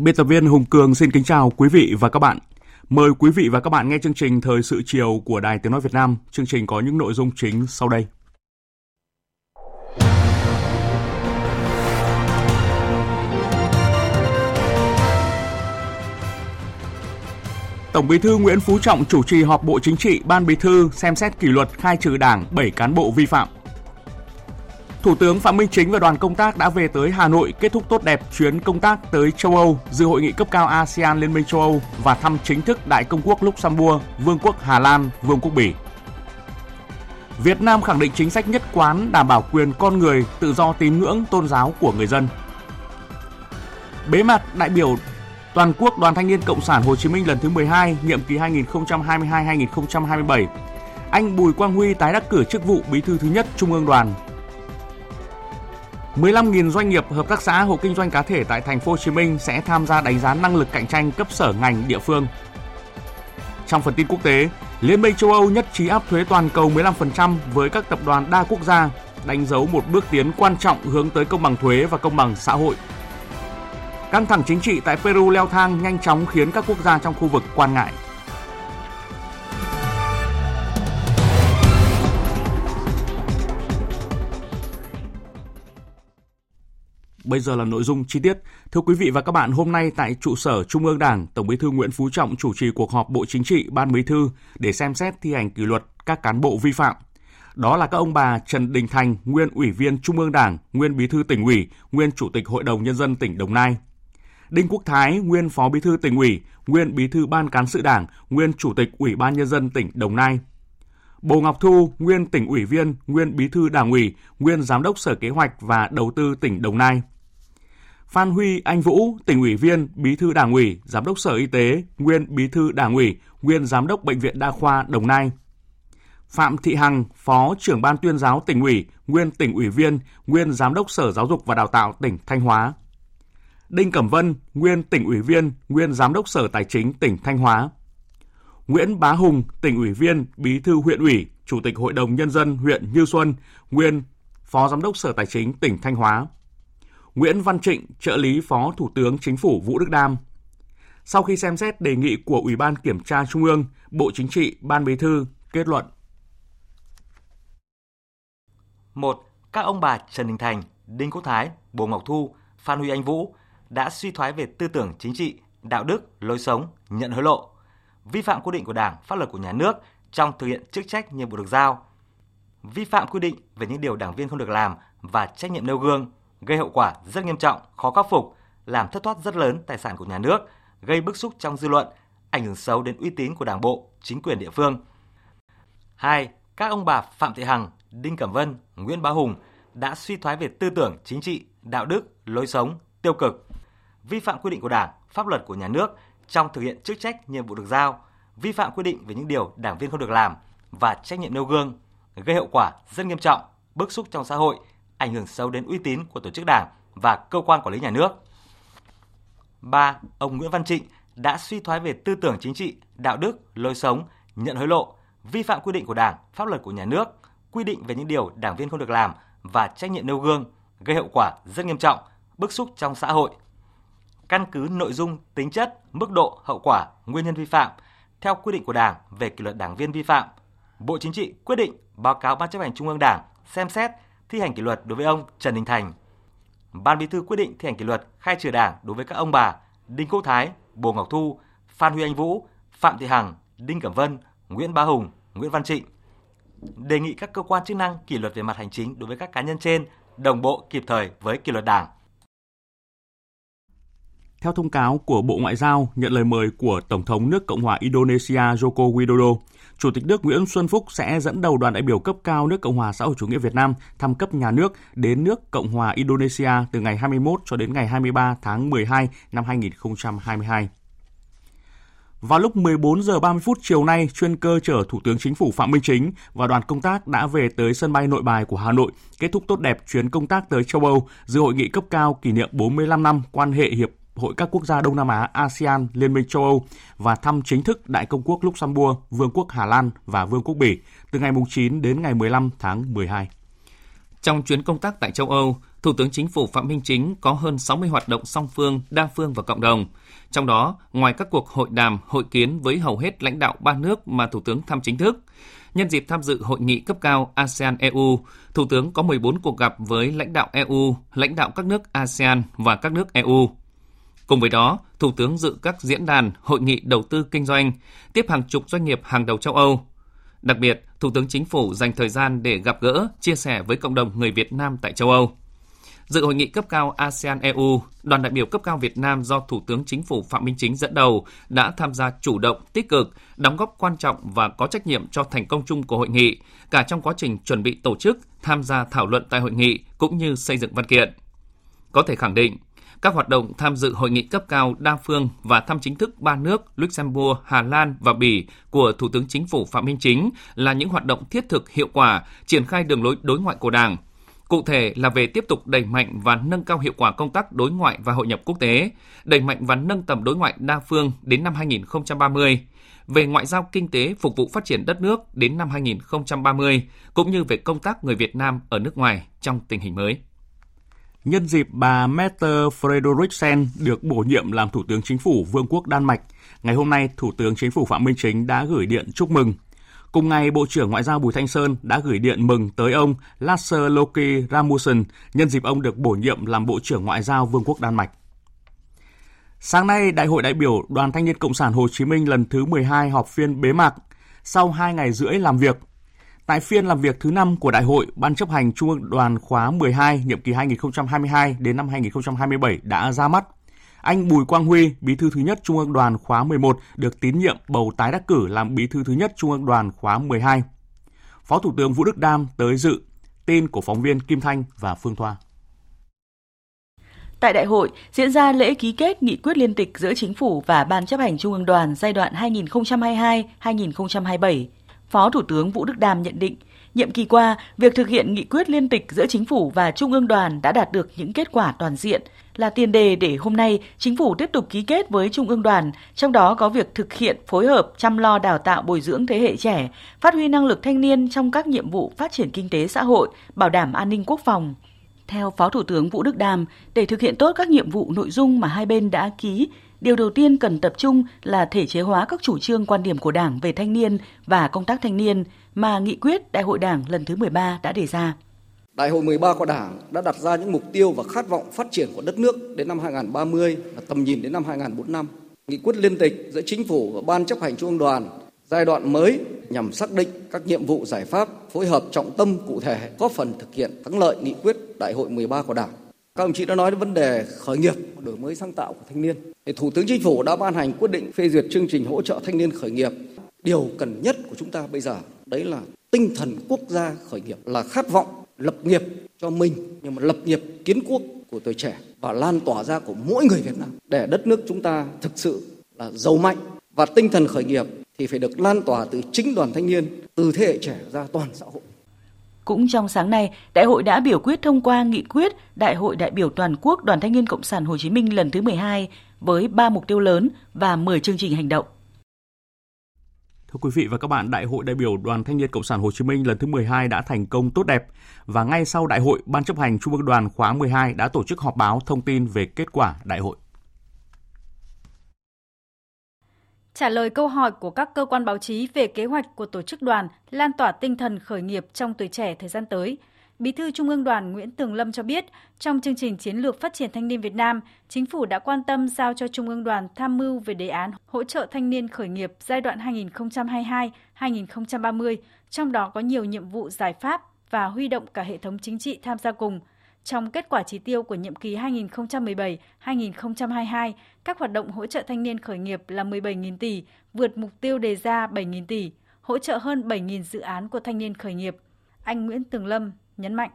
Biên tập viên Hùng Cường xin kính chào quý vị và các bạn. Mời quý vị và các bạn nghe chương trình Thời sự chiều của Đài Tiếng Nói Việt Nam. Chương trình có những nội dung chính sau đây. Tổng Bí thư Nguyễn Phú Trọng chủ trì họp Bộ Chính trị, Ban Bí thư xem xét kỷ luật khai trừ Đảng 7 cán bộ vi phạm. Thủ tướng Phạm Minh Chính và đoàn công tác đã về tới Hà Nội kết thúc tốt đẹp chuyến công tác tới châu Âu, dự hội nghị cấp cao ASEAN Liên minh châu Âu và thăm chính thức Đại công quốc Luxembourg, Vương quốc Hà Lan, Vương quốc Bỉ. Việt Nam khẳng định chính sách nhất quán đảm bảo quyền con người, tự do tín ngưỡng, tôn giáo của người dân. Bế mạc đại biểu toàn quốc Đoàn Thanh niên Cộng sản Hồ Chí Minh lần thứ 12, nhiệm kỳ 2022-2027. Anh Bùi Quang Huy tái đắc cử chức vụ Bí thư thứ nhất Trung ương Đoàn 15.000 doanh nghiệp, hợp tác xã, hộ kinh doanh cá thể tại thành phố Hồ Chí Minh sẽ tham gia đánh giá năng lực cạnh tranh cấp sở ngành địa phương. Trong phần tin quốc tế, Liên minh châu Âu nhất trí áp thuế toàn cầu 15% với các tập đoàn đa quốc gia, đánh dấu một bước tiến quan trọng hướng tới công bằng thuế và công bằng xã hội. Căng thẳng chính trị tại Peru leo thang nhanh chóng khiến các quốc gia trong khu vực quan ngại. Bây giờ là nội dung chi tiết. Thưa quý vị và các bạn, hôm nay tại trụ sở Trung ương Đảng, Tổng Bí thư Nguyễn Phú Trọng chủ trì cuộc họp Bộ Chính trị, Ban Bí thư để xem xét thi hành kỷ luật các cán bộ vi phạm. Đó là các ông bà Trần Đình Thành, nguyên Ủy viên Trung ương Đảng, nguyên Bí thư tỉnh ủy, nguyên Chủ tịch Hội đồng Nhân dân tỉnh Đồng Nai. Đinh Quốc Thái, nguyên Phó Bí thư tỉnh ủy, nguyên Bí thư Ban Cán sự Đảng, nguyên Chủ tịch Ủy ban Nhân dân tỉnh Đồng Nai. Bồ Ngọc Thu, nguyên tỉnh ủy viên, nguyên bí thư đảng ủy, nguyên giám đốc Sở Kế hoạch và Đầu tư tỉnh Đồng Nai. Phan Huy Anh Vũ, tỉnh ủy viên, bí thư đảng ủy, giám đốc Sở Y tế, nguyên bí thư đảng ủy, nguyên giám đốc Bệnh viện Đa khoa Đồng Nai. Phạm Thị Hằng, Phó trưởng ban tuyên giáo tỉnh ủy, nguyên tỉnh ủy viên, nguyên giám đốc Sở Giáo dục và Đào tạo tỉnh Thanh Hóa. Đinh Cẩm Vân, nguyên tỉnh ủy viên, nguyên giám đốc Sở Tài chính tỉnh Thanh Hóa. Nguyễn Bá Hùng, tỉnh ủy viên, bí thư huyện ủy, chủ tịch Hội đồng Nhân dân huyện Như Xuân, nguyên phó giám đốc Sở Tài chính tỉnh Thanh Hóa. Nguyễn Văn Trịnh, trợ lý Phó Thủ tướng Chính phủ Vũ Đức Đam. Sau khi xem xét đề nghị của Ủy ban Kiểm tra Trung ương, Bộ Chính trị, Ban Bí thư kết luận. 1. Các ông bà Trần Đình Thành, Đinh Quốc Thái, Bồ Ngọc Thu, Phan Huy Anh Vũ đã suy thoái về tư tưởng chính trị, đạo đức, lối sống, nhận hối lộ, vi phạm quy định của Đảng, pháp luật của nhà nước trong thực hiện chức trách nhiệm vụ được giao, vi phạm quy định về những điều đảng viên không được làm và trách nhiệm nêu gương, gây hậu quả rất nghiêm trọng, khó khắc phục, làm thất thoát rất lớn tài sản của nhà nước, gây bức xúc trong dư luận, ảnh hưởng xấu đến uy tín của Đảng bộ, chính quyền địa phương. 2. Các ông bà Phạm Thị Hằng, Đinh Cẩm Vân, Nguyễn Bá Hùng đã suy thoái về tư tưởng chính trị, đạo đức, lối sống, tiêu cực, vi phạm quy định của Đảng, pháp luật của nhà nước trong thực hiện chức trách nhiệm vụ được giao, vi phạm quy định về những điều đảng viên không được làm và trách nhiệm nêu gương, gây hậu quả rất nghiêm trọng, bức xúc trong xã hội, ảnh hưởng xấu đến uy tín của tổ chức đảng và cơ quan quản lý nhà nước. 3. Ông Nguyễn Văn Trịnh đã suy thoái về tư tưởng chính trị, đạo đức, lối sống, nhận hối lộ, vi phạm quy định của Đảng, pháp luật của nhà nước, quy định về những điều đảng viên không được làm và trách nhiệm nêu gương, gây hậu quả rất nghiêm trọng, bức xúc trong xã hội. Căn cứ nội dung, tính chất, mức độ, hậu quả, nguyên nhân vi phạm theo quy định của Đảng về kỷ luật đảng viên vi phạm, Bộ Chính trị quyết định báo cáo Ban chấp hành Trung ương Đảng xem xét thi hành kỷ luật đối với ông Trần Đình Thành. Ban Bí thư quyết định thi hành kỷ luật khai trừ Đảng đối với các ông bà Đinh Quốc Thái, Bồ Ngọc Thu, Phan Huy Anh Vũ, Phạm Thị Hằng, Đinh Cẩm Vân, Nguyễn Bá Hùng, Nguyễn Văn Trịnh. Đề nghị các cơ quan chức năng kỷ luật về mặt hành chính đối với các cá nhân trên đồng bộ kịp thời với kỷ luật Đảng. Theo thông cáo của Bộ Ngoại giao nhận lời mời của Tổng thống nước Cộng hòa Indonesia Joko Widodo, Chủ tịch nước Nguyễn Xuân Phúc sẽ dẫn đầu đoàn đại biểu cấp cao nước Cộng hòa xã hội chủ nghĩa Việt Nam thăm cấp nhà nước đến nước Cộng hòa Indonesia từ ngày 21 cho đến ngày 23 tháng 12 năm 2022. Vào lúc 14 giờ 30 phút chiều nay, chuyên cơ chở Thủ tướng Chính phủ Phạm Minh Chính và đoàn công tác đã về tới sân bay Nội Bài của Hà Nội, kết thúc tốt đẹp chuyến công tác tới châu Âu, dự hội nghị cấp cao kỷ niệm 45 năm quan hệ hiệp hội các quốc gia Đông Nam Á ASEAN Liên minh châu Âu và thăm chính thức Đại công quốc Luxembourg, Vương quốc Hà Lan và Vương quốc Bỉ từ ngày 9 đến ngày 15 tháng 12. Trong chuyến công tác tại châu Âu, Thủ tướng Chính phủ Phạm Minh Chính có hơn 60 hoạt động song phương, đa phương và cộng đồng. Trong đó, ngoài các cuộc hội đàm, hội kiến với hầu hết lãnh đạo ba nước mà Thủ tướng thăm chính thức, nhân dịp tham dự hội nghị cấp cao ASEAN-EU, Thủ tướng có 14 cuộc gặp với lãnh đạo EU, lãnh đạo các nước ASEAN và các nước EU. Cùng với đó, Thủ tướng dự các diễn đàn, hội nghị đầu tư kinh doanh, tiếp hàng chục doanh nghiệp hàng đầu châu Âu. Đặc biệt, Thủ tướng Chính phủ dành thời gian để gặp gỡ, chia sẻ với cộng đồng người Việt Nam tại châu Âu. Dự hội nghị cấp cao ASEAN-EU, đoàn đại biểu cấp cao Việt Nam do Thủ tướng Chính phủ Phạm Minh Chính dẫn đầu đã tham gia chủ động, tích cực, đóng góp quan trọng và có trách nhiệm cho thành công chung của hội nghị, cả trong quá trình chuẩn bị tổ chức, tham gia thảo luận tại hội nghị cũng như xây dựng văn kiện. Có thể khẳng định, các hoạt động tham dự hội nghị cấp cao đa phương và thăm chính thức ba nước Luxembourg, Hà Lan và Bỉ của Thủ tướng Chính phủ Phạm Minh Chính là những hoạt động thiết thực hiệu quả, triển khai đường lối đối ngoại của Đảng. Cụ thể là về tiếp tục đẩy mạnh và nâng cao hiệu quả công tác đối ngoại và hội nhập quốc tế, đẩy mạnh và nâng tầm đối ngoại đa phương đến năm 2030, về ngoại giao kinh tế phục vụ phát triển đất nước đến năm 2030, cũng như về công tác người Việt Nam ở nước ngoài trong tình hình mới. Nhân dịp bà Mette Frederiksen được bổ nhiệm làm Thủ tướng Chính phủ Vương quốc Đan Mạch, ngày hôm nay Thủ tướng Chính phủ Phạm Minh Chính đã gửi điện chúc mừng. Cùng ngày, Bộ trưởng Ngoại giao Bùi Thanh Sơn đã gửi điện mừng tới ông Lasse Loki Rasmussen nhân dịp ông được bổ nhiệm làm Bộ trưởng Ngoại giao Vương quốc Đan Mạch. Sáng nay, Đại hội đại biểu Đoàn Thanh niên Cộng sản Hồ Chí Minh lần thứ 12 họp phiên bế mạc. Sau 2 ngày rưỡi làm việc, Tại phiên làm việc thứ 5 của Đại hội, Ban chấp hành Trung ương Đoàn khóa 12 nhiệm kỳ 2022 đến năm 2027 đã ra mắt. Anh Bùi Quang Huy, Bí thư thứ nhất Trung ương Đoàn khóa 11 được tín nhiệm bầu tái đắc cử làm Bí thư thứ nhất Trung ương Đoàn khóa 12. Phó Thủ tướng Vũ Đức Đam tới dự. Tin của phóng viên Kim Thanh và Phương Thoa. Tại đại hội diễn ra lễ ký kết nghị quyết liên tịch giữa chính phủ và Ban chấp hành Trung ương Đoàn giai đoạn 2022-2027. Phó Thủ tướng Vũ Đức Đam nhận định, nhiệm kỳ qua, việc thực hiện nghị quyết liên tịch giữa chính phủ và Trung ương đoàn đã đạt được những kết quả toàn diện, là tiền đề để hôm nay chính phủ tiếp tục ký kết với Trung ương đoàn, trong đó có việc thực hiện phối hợp chăm lo đào tạo bồi dưỡng thế hệ trẻ, phát huy năng lực thanh niên trong các nhiệm vụ phát triển kinh tế xã hội, bảo đảm an ninh quốc phòng. Theo Phó Thủ tướng Vũ Đức Đam, để thực hiện tốt các nhiệm vụ nội dung mà hai bên đã ký, điều đầu tiên cần tập trung là thể chế hóa các chủ trương quan điểm của Đảng về thanh niên và công tác thanh niên mà nghị quyết Đại hội Đảng lần thứ 13 đã đề ra. Đại hội 13 của Đảng đã đặt ra những mục tiêu và khát vọng phát triển của đất nước đến năm 2030 và tầm nhìn đến năm 2045. Nghị quyết liên tịch giữa chính phủ và ban chấp hành trung ương đoàn, giai đoạn mới nhằm xác định các nhiệm vụ giải pháp phối hợp trọng tâm cụ thể góp phần thực hiện thắng lợi nghị quyết Đại hội 13 của Đảng. Các đồng chí đã nói đến vấn đề khởi nghiệp, đổi mới sáng tạo của thanh niên. Thì Thủ tướng Chính phủ đã ban hành quyết định phê duyệt chương trình hỗ trợ thanh niên khởi nghiệp. Điều cần nhất của chúng ta bây giờ đấy là tinh thần quốc gia khởi nghiệp là khát vọng lập nghiệp cho mình nhưng mà lập nghiệp kiến quốc của tuổi trẻ và lan tỏa ra của mỗi người Việt Nam để đất nước chúng ta thực sự là giàu mạnh và tinh thần khởi nghiệp thì phải được lan tỏa từ chính đoàn thanh niên, từ thế hệ trẻ ra toàn xã hội. Cũng trong sáng nay, Đại hội đã biểu quyết thông qua nghị quyết Đại hội đại biểu toàn quốc Đoàn Thanh niên Cộng sản Hồ Chí Minh lần thứ 12 với 3 mục tiêu lớn và 10 chương trình hành động. Thưa quý vị và các bạn, Đại hội đại biểu Đoàn Thanh niên Cộng sản Hồ Chí Minh lần thứ 12 đã thành công tốt đẹp và ngay sau đại hội, Ban chấp hành Trung ương Đoàn khóa 12 đã tổ chức họp báo thông tin về kết quả đại hội. Trả lời câu hỏi của các cơ quan báo chí về kế hoạch của tổ chức đoàn lan tỏa tinh thần khởi nghiệp trong tuổi trẻ thời gian tới, Bí thư Trung ương Đoàn Nguyễn Tường Lâm cho biết, trong chương trình chiến lược phát triển thanh niên Việt Nam, chính phủ đã quan tâm giao cho Trung ương Đoàn tham mưu về đề án hỗ trợ thanh niên khởi nghiệp giai đoạn 2022-2030, trong đó có nhiều nhiệm vụ giải pháp và huy động cả hệ thống chính trị tham gia cùng. Trong kết quả chỉ tiêu của nhiệm kỳ 2017-2022, các hoạt động hỗ trợ thanh niên khởi nghiệp là 17.000 tỷ, vượt mục tiêu đề ra 7.000 tỷ, hỗ trợ hơn 7.000 dự án của thanh niên khởi nghiệp. Anh Nguyễn Tường Lâm nhấn mạnh.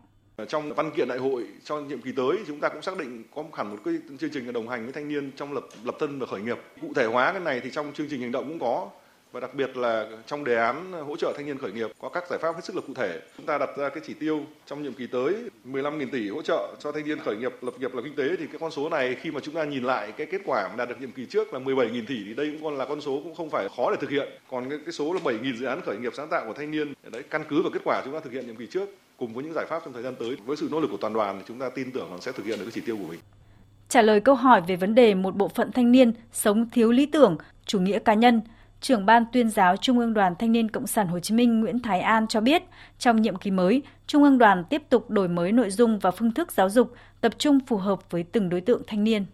Trong văn kiện đại hội cho nhiệm kỳ tới chúng ta cũng xác định có hẳn một cái chương trình đồng hành với thanh niên trong lập lập thân và khởi nghiệp. Cụ thể hóa cái này thì trong chương trình hành động cũng có và đặc biệt là trong đề án hỗ trợ thanh niên khởi nghiệp có các giải pháp hết sức là cụ thể. Chúng ta đặt ra cái chỉ tiêu trong nhiệm kỳ tới 15.000 tỷ hỗ trợ cho thanh niên khởi nghiệp lập nghiệp làm kinh tế thì cái con số này khi mà chúng ta nhìn lại cái kết quả mà đạt được nhiệm kỳ trước là 17.000 tỷ thì đây cũng còn là con số cũng không phải khó để thực hiện. Còn cái, cái số là 7.000 dự án khởi nghiệp sáng tạo của thanh niên đấy căn cứ vào kết quả chúng ta thực hiện nhiệm kỳ trước cùng với những giải pháp trong thời gian tới với sự nỗ lực của toàn đoàn thì chúng ta tin tưởng rằng sẽ thực hiện được cái chỉ tiêu của mình. Trả lời câu hỏi về vấn đề một bộ phận thanh niên sống thiếu lý tưởng, chủ nghĩa cá nhân, trưởng ban tuyên giáo Trung ương Đoàn Thanh niên Cộng sản Hồ Chí Minh Nguyễn Thái An cho biết, trong nhiệm kỳ mới, Trung ương đoàn tiếp tục đổi mới nội dung và phương thức giáo dục, tập trung phù hợp với từng đối tượng thanh niên.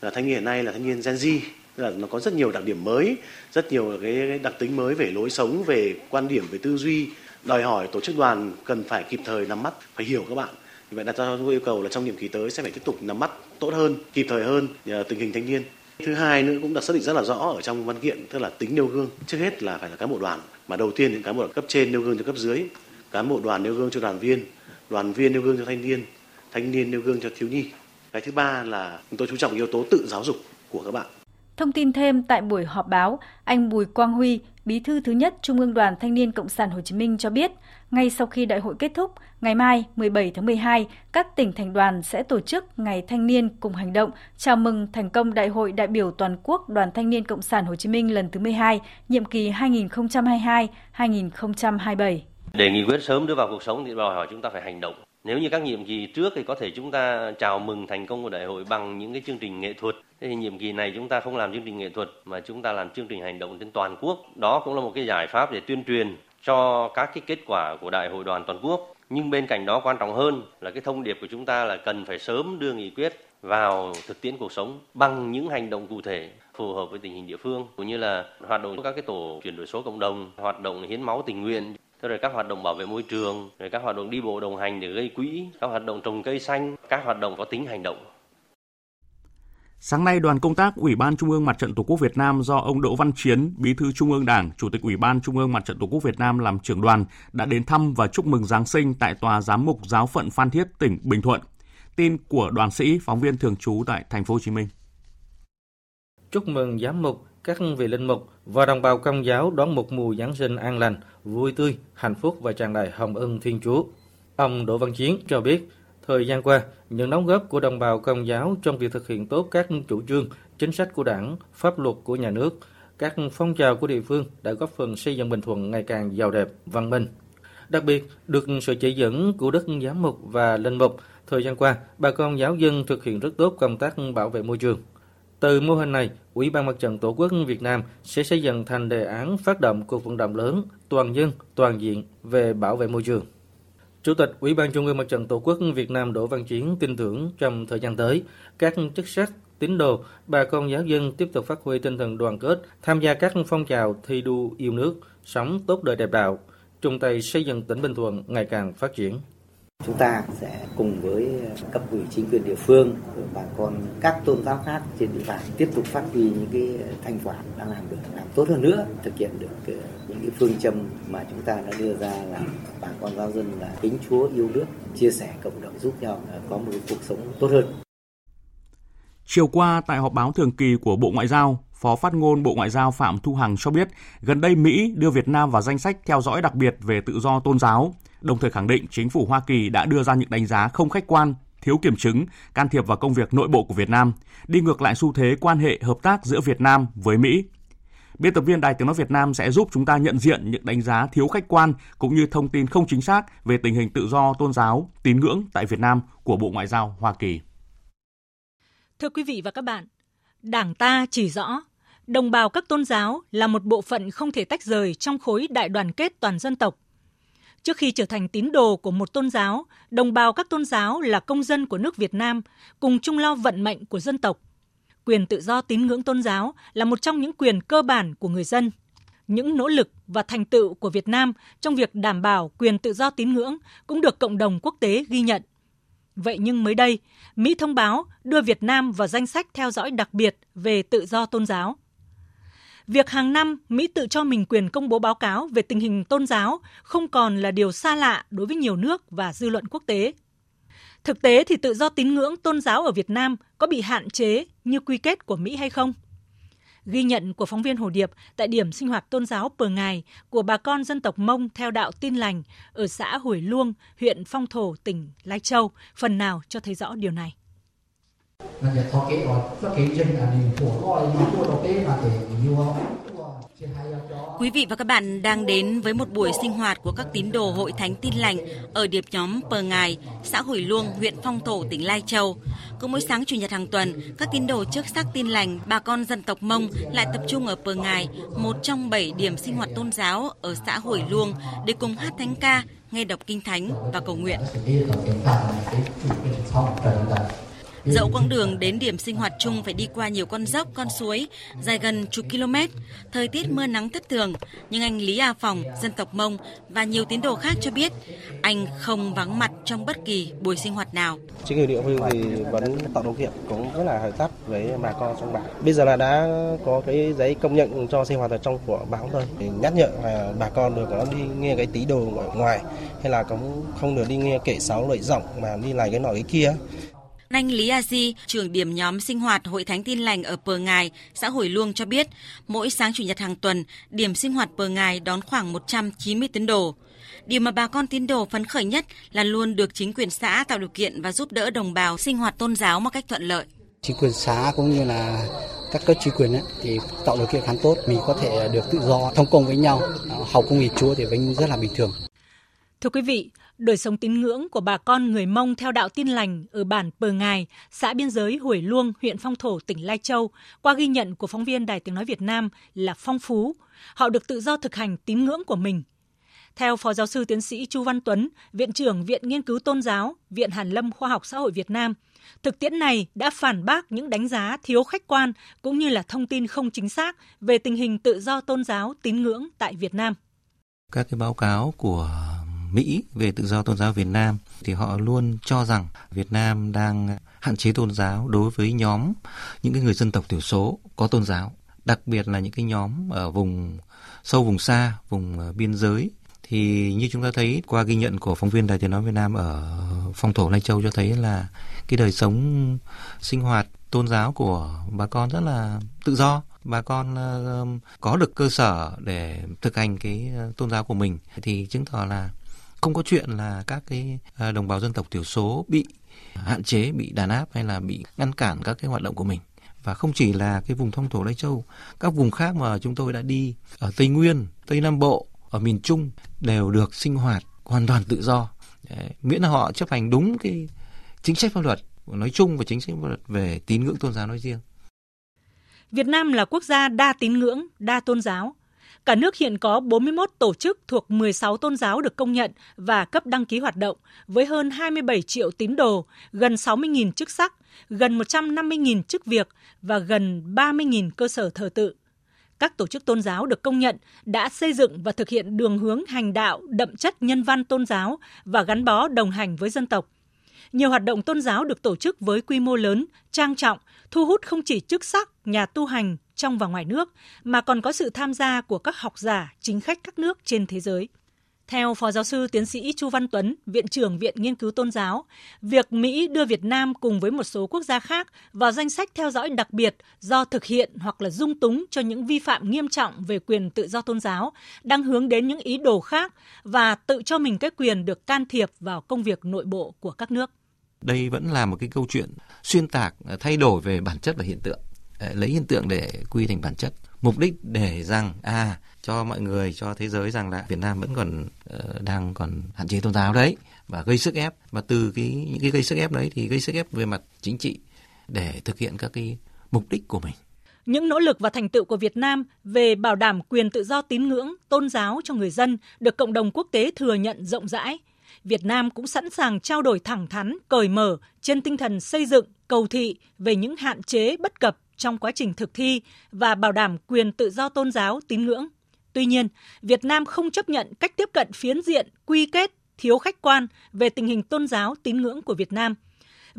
Là thanh niên hiện nay là thanh niên Gen Z, là nó có rất nhiều đặc điểm mới, rất nhiều cái đặc tính mới về lối sống, về quan điểm, về tư duy, đòi hỏi tổ chức đoàn cần phải kịp thời nắm bắt, phải hiểu các bạn. Vì vậy đặt ra yêu cầu là trong nhiệm kỳ tới sẽ phải tiếp tục nắm bắt tốt hơn, kịp thời hơn à, tình hình thanh niên. Thứ hai nữa cũng đã xác định rất là rõ ở trong văn kiện tức là tính nêu gương. Trước hết là phải là cán bộ đoàn, mà đầu tiên những cán bộ cấp trên nêu gương cho cấp dưới, cán bộ đoàn nêu gương cho đoàn viên, đoàn viên nêu gương cho thanh niên, thanh niên nêu gương cho thiếu nhi. Cái thứ ba là chúng tôi chú trọng yếu tố tự giáo dục của các bạn. Thông tin thêm tại buổi họp báo, anh Bùi Quang Huy, Bí thư thứ nhất Trung ương Đoàn Thanh niên Cộng sản Hồ Chí Minh cho biết, ngay sau khi đại hội kết thúc, ngày mai 17 tháng 12, các tỉnh thành đoàn sẽ tổ chức Ngày Thanh niên cùng hành động chào mừng thành công Đại hội đại biểu toàn quốc Đoàn Thanh niên Cộng sản Hồ Chí Minh lần thứ 12, nhiệm kỳ 2022-2027. Để nghị quyết sớm đưa vào cuộc sống thì đòi hỏi chúng ta phải hành động. Nếu như các nhiệm kỳ trước thì có thể chúng ta chào mừng thành công của đại hội bằng những cái chương trình nghệ thuật. Thế thì nhiệm kỳ này chúng ta không làm chương trình nghệ thuật mà chúng ta làm chương trình hành động trên toàn quốc. Đó cũng là một cái giải pháp để tuyên truyền cho các cái kết quả của đại hội đoàn toàn quốc. Nhưng bên cạnh đó quan trọng hơn là cái thông điệp của chúng ta là cần phải sớm đưa nghị quyết vào thực tiễn cuộc sống bằng những hành động cụ thể phù hợp với tình hình địa phương cũng như là hoạt động các cái tổ chuyển đổi số cộng đồng, hoạt động hiến máu tình nguyện Thế rồi các hoạt động bảo vệ môi trường, rồi các hoạt động đi bộ đồng hành để gây quỹ, các hoạt động trồng cây xanh, các hoạt động có tính hành động. Sáng nay, đoàn công tác Ủy ban Trung ương Mặt trận Tổ quốc Việt Nam do ông Đỗ Văn Chiến, Bí thư Trung ương Đảng, Chủ tịch Ủy ban Trung ương Mặt trận Tổ quốc Việt Nam làm trưởng đoàn đã đến thăm và chúc mừng Giáng sinh tại tòa giám mục giáo phận Phan Thiết, tỉnh Bình Thuận. Tin của đoàn sĩ, phóng viên thường trú tại thành phố Hồ Chí Minh. Chúc mừng giám mục, các vị linh mục và đồng bào công giáo đón một mùa Giáng sinh an lành, vui tươi, hạnh phúc và tràn đầy hồng ân Thiên Chúa. Ông Đỗ Văn Chiến cho biết, thời gian qua, những đóng góp của đồng bào công giáo trong việc thực hiện tốt các chủ trương, chính sách của đảng, pháp luật của nhà nước, các phong trào của địa phương đã góp phần xây dựng Bình Thuận ngày càng giàu đẹp, văn minh. Đặc biệt, được sự chỉ dẫn của Đức Giám mục và Linh mục, thời gian qua, bà con giáo dân thực hiện rất tốt công tác bảo vệ môi trường. Từ mô hình này, Ủy ban Mặt trận Tổ quốc Việt Nam sẽ xây dựng thành đề án phát động cuộc vận động lớn, toàn dân, toàn diện về bảo vệ môi trường. Chủ tịch Ủy ban Trung ương Mặt trận Tổ quốc Việt Nam Đỗ Văn Chiến tin tưởng trong thời gian tới, các chức sắc, tín đồ, bà con giáo dân tiếp tục phát huy tinh thần đoàn kết, tham gia các phong trào thi đua yêu nước, sống tốt đời đẹp đạo, chung tay xây dựng tỉnh Bình Thuận ngày càng phát triển. Chúng ta sẽ cùng với cấp ủy chính quyền địa phương, bà con các tôn giáo khác trên địa bàn tiếp tục phát huy những cái thành quả đang làm được, làm tốt hơn nữa, thực hiện được ờ, những cái phương châm mà chúng ta đã đưa ra là bà con giáo dân là kính Chúa yêu nước, chia sẻ cộng đồng giúp nhau có một cuộc sống tốt hơn. Chiều qua tại họp báo thường kỳ của Bộ Ngoại giao, Phó phát ngôn Bộ Ngoại giao Phạm Thu Hằng cho biết, gần đây Mỹ đưa Việt Nam vào danh sách theo dõi đặc biệt về tự do tôn giáo, đồng thời khẳng định chính phủ Hoa Kỳ đã đưa ra những đánh giá không khách quan, thiếu kiểm chứng, can thiệp vào công việc nội bộ của Việt Nam, đi ngược lại xu thế quan hệ hợp tác giữa Việt Nam với Mỹ. Biên tập viên Đài Tiếng Nói Việt Nam sẽ giúp chúng ta nhận diện những đánh giá thiếu khách quan cũng như thông tin không chính xác về tình hình tự do tôn giáo, tín ngưỡng tại Việt Nam của Bộ Ngoại giao Hoa Kỳ. Thưa quý vị và các bạn, Đảng ta chỉ rõ đồng bào các tôn giáo là một bộ phận không thể tách rời trong khối đại đoàn kết toàn dân tộc. Trước khi trở thành tín đồ của một tôn giáo, đồng bào các tôn giáo là công dân của nước Việt Nam, cùng chung lo vận mệnh của dân tộc. Quyền tự do tín ngưỡng tôn giáo là một trong những quyền cơ bản của người dân. Những nỗ lực và thành tựu của Việt Nam trong việc đảm bảo quyền tự do tín ngưỡng cũng được cộng đồng quốc tế ghi nhận. Vậy nhưng mới đây, Mỹ thông báo đưa Việt Nam vào danh sách theo dõi đặc biệt về tự do tôn giáo. Việc hàng năm Mỹ tự cho mình quyền công bố báo cáo về tình hình tôn giáo không còn là điều xa lạ đối với nhiều nước và dư luận quốc tế. Thực tế thì tự do tín ngưỡng tôn giáo ở Việt Nam có bị hạn chế như quy kết của Mỹ hay không? Ghi nhận của phóng viên Hồ Điệp tại điểm sinh hoạt tôn giáo Pờ Ngài của bà con dân tộc Mông theo đạo tin lành ở xã Hủy Luông, huyện Phong Thổ, tỉnh Lai Châu, phần nào cho thấy rõ điều này. Quý vị và các bạn đang đến với một buổi sinh hoạt của các tín đồ hội thánh tin lành ở điệp nhóm Pờ Ngài, xã Hủy Luông, huyện Phong Thổ, tỉnh Lai Châu. Cứ mỗi sáng Chủ nhật hàng tuần, các tín đồ trước sắc tin lành, bà con dân tộc Mông lại tập trung ở Pờ Ngài, một trong bảy điểm sinh hoạt tôn giáo ở xã Hủy Luông để cùng hát thánh ca, nghe đọc kinh thánh và cầu nguyện. Dẫu quãng đường đến điểm sinh hoạt chung phải đi qua nhiều con dốc, con suối, dài gần chục km, thời tiết mưa nắng thất thường, nhưng anh Lý A Phòng, dân tộc Mông và nhiều tín đồ khác cho biết anh không vắng mặt trong bất kỳ buổi sinh hoạt nào. Chính quyền địa phương thì vẫn tạo điều kiện cũng rất là hợp tác với bà con trong bản. Bây giờ là đã có cái giấy công nhận cho sinh hoạt ở trong của bản thôi. Để nhắc nhở là bà con được có đi nghe cái tí đồ ở ngoài hay là cũng không được đi nghe kể sáu lợi rộng mà đi lại cái nọ cái kia. Anh Lý A Di, trưởng điểm nhóm sinh hoạt Hội Thánh Tin Lành ở Pờ Ngài, xã Hồi Luông cho biết, mỗi sáng Chủ nhật hàng tuần, điểm sinh hoạt Pờ Ngài đón khoảng 190 tín đồ. Điều mà bà con tín đồ phấn khởi nhất là luôn được chính quyền xã tạo điều kiện và giúp đỡ đồng bào sinh hoạt tôn giáo một cách thuận lợi. Chính quyền xã cũng như là các cấp chính quyền ấy, thì tạo điều kiện khá tốt, mình có thể được tự do thông công với nhau, học công nghệ Chúa thì vẫn rất là bình thường. Thưa quý vị, đời sống tín ngưỡng của bà con người Mông theo đạo tin lành ở bản Pờ Ngài, xã biên giới Hủy Luông, huyện Phong Thổ, tỉnh Lai Châu, qua ghi nhận của phóng viên Đài Tiếng Nói Việt Nam là phong phú. Họ được tự do thực hành tín ngưỡng của mình. Theo Phó Giáo sư Tiến sĩ Chu Văn Tuấn, Viện trưởng Viện Nghiên cứu Tôn giáo, Viện Hàn lâm Khoa học Xã hội Việt Nam, thực tiễn này đã phản bác những đánh giá thiếu khách quan cũng như là thông tin không chính xác về tình hình tự do tôn giáo tín ngưỡng tại Việt Nam. Các cái báo cáo của Mỹ về tự do tôn giáo Việt Nam thì họ luôn cho rằng Việt Nam đang hạn chế tôn giáo đối với nhóm những cái người dân tộc thiểu số có tôn giáo, đặc biệt là những cái nhóm ở vùng sâu vùng xa, vùng ờ, biên giới. Thì như chúng ta thấy qua ghi nhận của phóng viên Đài Tiếng nói Việt Nam ở phong thổ Lai Châu cho thấy là cái đời sống sinh hoạt tôn giáo của bà con rất là tự do. Bà con ờ, có được cơ sở để thực hành cái ờ, tôn giáo của mình. Thì chứng tỏ là không có chuyện là các cái à, đồng bào dân tộc thiểu số bị hạn chế bị đàn áp hay là bị ngăn cản các cái hoạt động của mình và không chỉ là cái vùng thông thổ Lai Châu, các vùng khác mà chúng tôi đã đi ở Tây Nguyên, Tây Nam Bộ, ở miền Trung đều được sinh hoạt hoàn toàn tự do, Đấy, miễn là họ chấp hành đúng cái chính sách pháp luật nói chung và chính sách pháp luật về tín ngưỡng tôn giáo nói riêng. Việt Nam là quốc gia đa tín ngưỡng, đa tôn giáo. Cả nước hiện có 41 tổ chức thuộc 16 tôn giáo được công nhận và cấp đăng ký hoạt động, với hơn 27 triệu tín đồ, gần 60.000 chức sắc, gần 150.000 chức việc và gần 30.000 cơ sở thờ tự. Các tổ chức tôn giáo được công nhận đã xây dựng và thực hiện đường hướng hành đạo đậm chất nhân văn tôn giáo và gắn bó đồng hành với dân tộc. Nhiều hoạt động tôn giáo được tổ chức với quy mô lớn, trang trọng, thu hút không chỉ chức sắc, nhà tu hành, trong và ngoài nước, mà còn có sự tham gia của các học giả, chính khách các nước trên thế giới. Theo Phó Giáo sư Tiến sĩ Chu Văn Tuấn, Viện trưởng Viện Nghiên cứu Tôn giáo, việc Mỹ đưa Việt Nam cùng với một số quốc gia khác vào danh sách theo dõi đặc biệt do thực hiện hoặc là dung túng cho những vi phạm nghiêm trọng về quyền tự do tôn giáo đang hướng đến những ý đồ khác và tự cho mình cái quyền được can thiệp vào công việc nội bộ của các nước. Đây vẫn là một cái câu chuyện xuyên tạc, thay đổi về bản chất và hiện tượng Ờ, lấy hiện tượng để quy thành bản chất. Mục đích để rằng à cho mọi người cho thế giới rằng là Việt Nam vẫn còn uh, đang còn hạn chế tôn giáo đấy và gây sức ép. Và từ cái những cái gây sức ép đấy thì gây sức ép về mặt chính trị để thực hiện các cái mục đích của mình. Những nỗ lực và thành tựu của Việt Nam về bảo đảm quyền tự do tín ngưỡng, tôn giáo cho người dân được cộng đồng quốc tế thừa nhận rộng rãi. Việt Nam cũng sẵn sàng trao đổi thẳng thắn, cởi mở trên tinh thần xây dựng, cầu thị về những hạn chế bất cập trong quá trình thực thi và bảo đảm quyền tự do tôn giáo tín ngưỡng. Tuy nhiên, Việt Nam không chấp nhận cách tiếp cận phiến diện, quy kết, thiếu khách quan về tình hình tôn giáo tín ngưỡng của Việt Nam,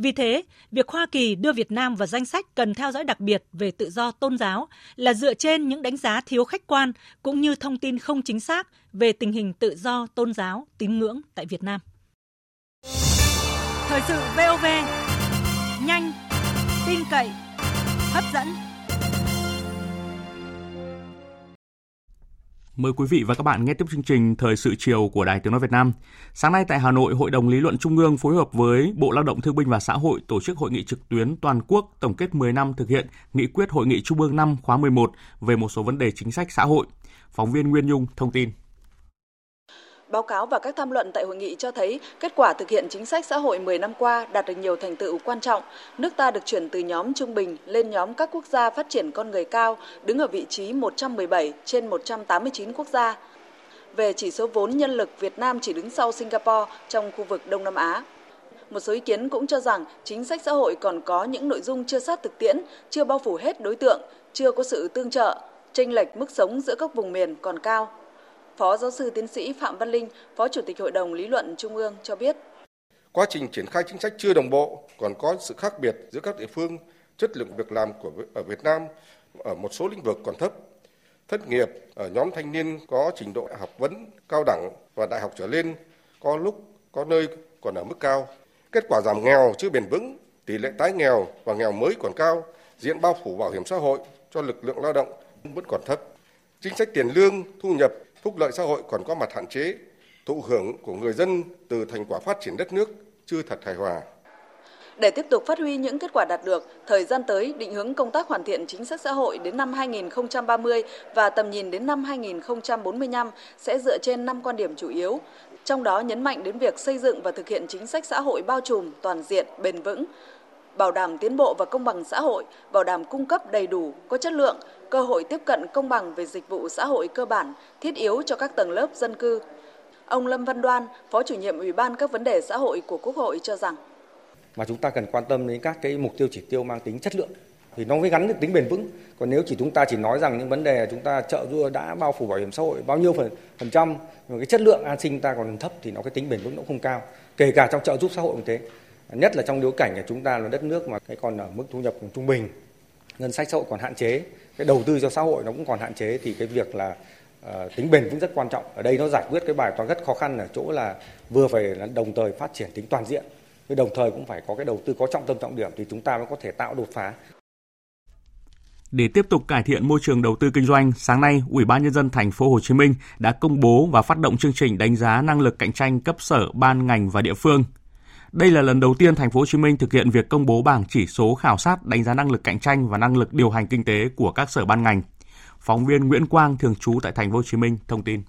Vì thế, việc Hoa Kỳ đưa Việt Nam vào danh sách cần theo dõi đặc biệt về tự do tôn giáo là dựa trên những đánh giá thiếu khách quan cũng như thông tin không chính xác về tình hình tự do tôn giáo, tín ngưỡng tại Việt Nam. Thời sự VOV, nhanh, tin cậy, hấp dẫn. Mời quý vị và các bạn nghe tiếp chương trình Thời sự chiều của Đài Tiếng Nói Việt Nam. Sáng nay tại Hà Nội, Hội đồng Lý luận Trung ương phối hợp với Bộ Lao động Thương binh và Xã hội tổ chức hội nghị trực tuyến toàn quốc tổng kết 10 năm thực hiện nghị quyết Hội nghị Trung ương năm khóa 11 về một số vấn đề chính sách xã hội. Phóng viên Nguyên Nhung thông tin. Báo cáo và các tham luận tại hội nghị cho thấy kết quả thực hiện chính sách xã hội 10 năm qua đạt được nhiều thành tựu quan trọng. Nước ta được chuyển từ nhóm trung bình lên nhóm các quốc gia phát triển con người cao, đứng ở vị trí 117 trên 189 quốc gia. Về chỉ số vốn nhân lực, Việt Nam chỉ đứng sau Singapore trong khu vực Đông Nam Á. Một số ý kiến cũng cho rằng chính sách xã hội còn có những nội dung chưa sát thực tiễn, chưa bao phủ hết đối tượng, chưa có sự tương trợ, chênh lệch mức sống giữa các vùng miền còn cao. Phó giáo sư tiến sĩ Phạm Văn Linh, Phó Chủ tịch Hội đồng Lý luận Trung ương cho biết. Quá trình triển khai chính sách chưa đồng bộ, còn có sự khác biệt giữa các địa phương, chất lượng việc làm của ở Việt Nam ở một số lĩnh vực còn thấp. Thất nghiệp ở nhóm thanh niên có trình độ học vấn cao đẳng và đại học trở lên, có lúc có nơi còn ở mức cao. Kết quả giảm nghèo chưa bền vững, tỷ lệ tái nghèo và nghèo mới còn cao, diện bao phủ bảo hiểm xã hội cho lực lượng lao động vẫn còn thấp. Chính sách tiền lương, thu nhập phúc lợi xã hội còn có mặt hạn chế, thụ hưởng của người dân từ thành quả phát triển đất nước chưa thật hài hòa. Để tiếp tục phát huy những kết quả đạt được, thời gian tới định hướng công tác hoàn thiện chính sách xã hội đến năm 2030 và tầm nhìn đến năm 2045 sẽ dựa trên 5 quan điểm chủ yếu. Trong đó nhấn mạnh đến việc xây dựng và thực hiện chính sách xã hội bao trùm, toàn diện, bền vững, bảo đảm tiến bộ và công bằng xã hội, bảo đảm cung cấp đầy đủ, có chất lượng, cơ hội tiếp cận công bằng về dịch vụ xã hội cơ bản, thiết yếu cho các tầng lớp dân cư. Ông Lâm Văn Đoan, Phó chủ nhiệm Ủy ban các vấn đề xã hội của Quốc hội cho rằng mà chúng ta cần quan tâm đến các cái mục tiêu chỉ tiêu mang tính chất lượng thì nó mới gắn được tính bền vững. Còn nếu chỉ chúng ta chỉ nói rằng những vấn đề chúng ta trợ giúp đã bao phủ bảo hiểm xã hội bao nhiêu phần phần trăm mà cái chất lượng an sinh ta còn thấp thì nó cái tính bền vững nó không cao. Kể cả trong trợ giúp xã hội như thế. Nhất là trong điều cảnh của chúng ta là đất nước mà cái còn ở mức thu nhập trung bình, ngân sách xã hội còn hạn chế cái đầu tư cho xã hội nó cũng còn hạn chế thì cái việc là uh, tính bền vững rất quan trọng. Ở đây nó giải quyết cái bài toán rất khó khăn ở chỗ là vừa phải là đồng thời phát triển tính toàn diện nhưng đồng thời cũng phải có cái đầu tư có trọng tâm trọng điểm thì chúng ta mới có thể tạo đột phá. Để tiếp tục cải thiện môi trường đầu tư kinh doanh, sáng nay, Ủy ban nhân dân thành phố Hồ Chí Minh đã công bố và phát động chương trình đánh giá năng lực cạnh tranh cấp sở, ban ngành và địa phương đây là lần đầu tiên thành phố Hồ Chí Minh thực hiện việc công bố bảng chỉ số khảo sát, đánh giá năng lực cạnh tranh và năng lực điều hành kinh tế của các sở ban ngành. Phóng viên Nguyễn Quang, thường trú tại thành phố Hồ Chí Minh, thông tin.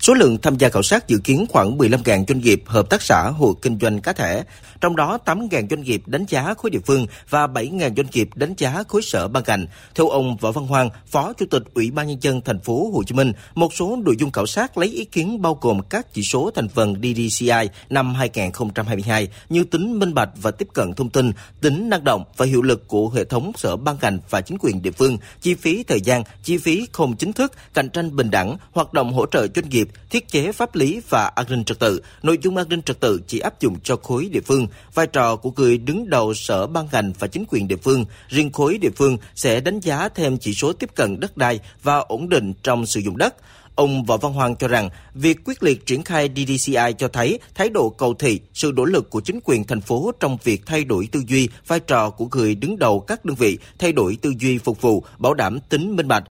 Số lượng tham gia khảo sát dự kiến khoảng 15.000 doanh nghiệp, hợp tác xã, hộ kinh doanh cá thể, trong đó 8.000 doanh nghiệp đánh giá khối địa phương và 7.000 doanh nghiệp đánh giá khối sở ban ngành. Theo ông Võ Văn Hoàng, Phó Chủ tịch Ủy ban nhân dân thành phố Hồ Chí Minh, một số nội dung khảo sát lấy ý kiến bao gồm các chỉ số thành phần DDCI năm 2022 như tính minh bạch và tiếp cận thông tin, tính năng động và hiệu lực của hệ thống sở ban ngành và chính quyền địa phương, chi phí thời gian, chi phí không chính thức, cạnh tranh bình đẳng, hoạt động hỗ trợ doanh nghiệp, thiết chế pháp lý và an ninh trật tự. Nội dung an ninh trật tự chỉ áp dụng cho khối địa phương. Vai trò của người đứng đầu sở ban ngành và chính quyền địa phương, riêng khối địa phương sẽ đánh giá thêm chỉ số tiếp cận đất đai và ổn định trong sử dụng đất. Ông Võ Văn Hoàng cho rằng, việc quyết liệt triển khai DDCI cho thấy thái độ cầu thị, sự nỗ lực của chính quyền thành phố trong việc thay đổi tư duy, vai trò của người đứng đầu các đơn vị, thay đổi tư duy phục vụ, bảo đảm tính minh bạch,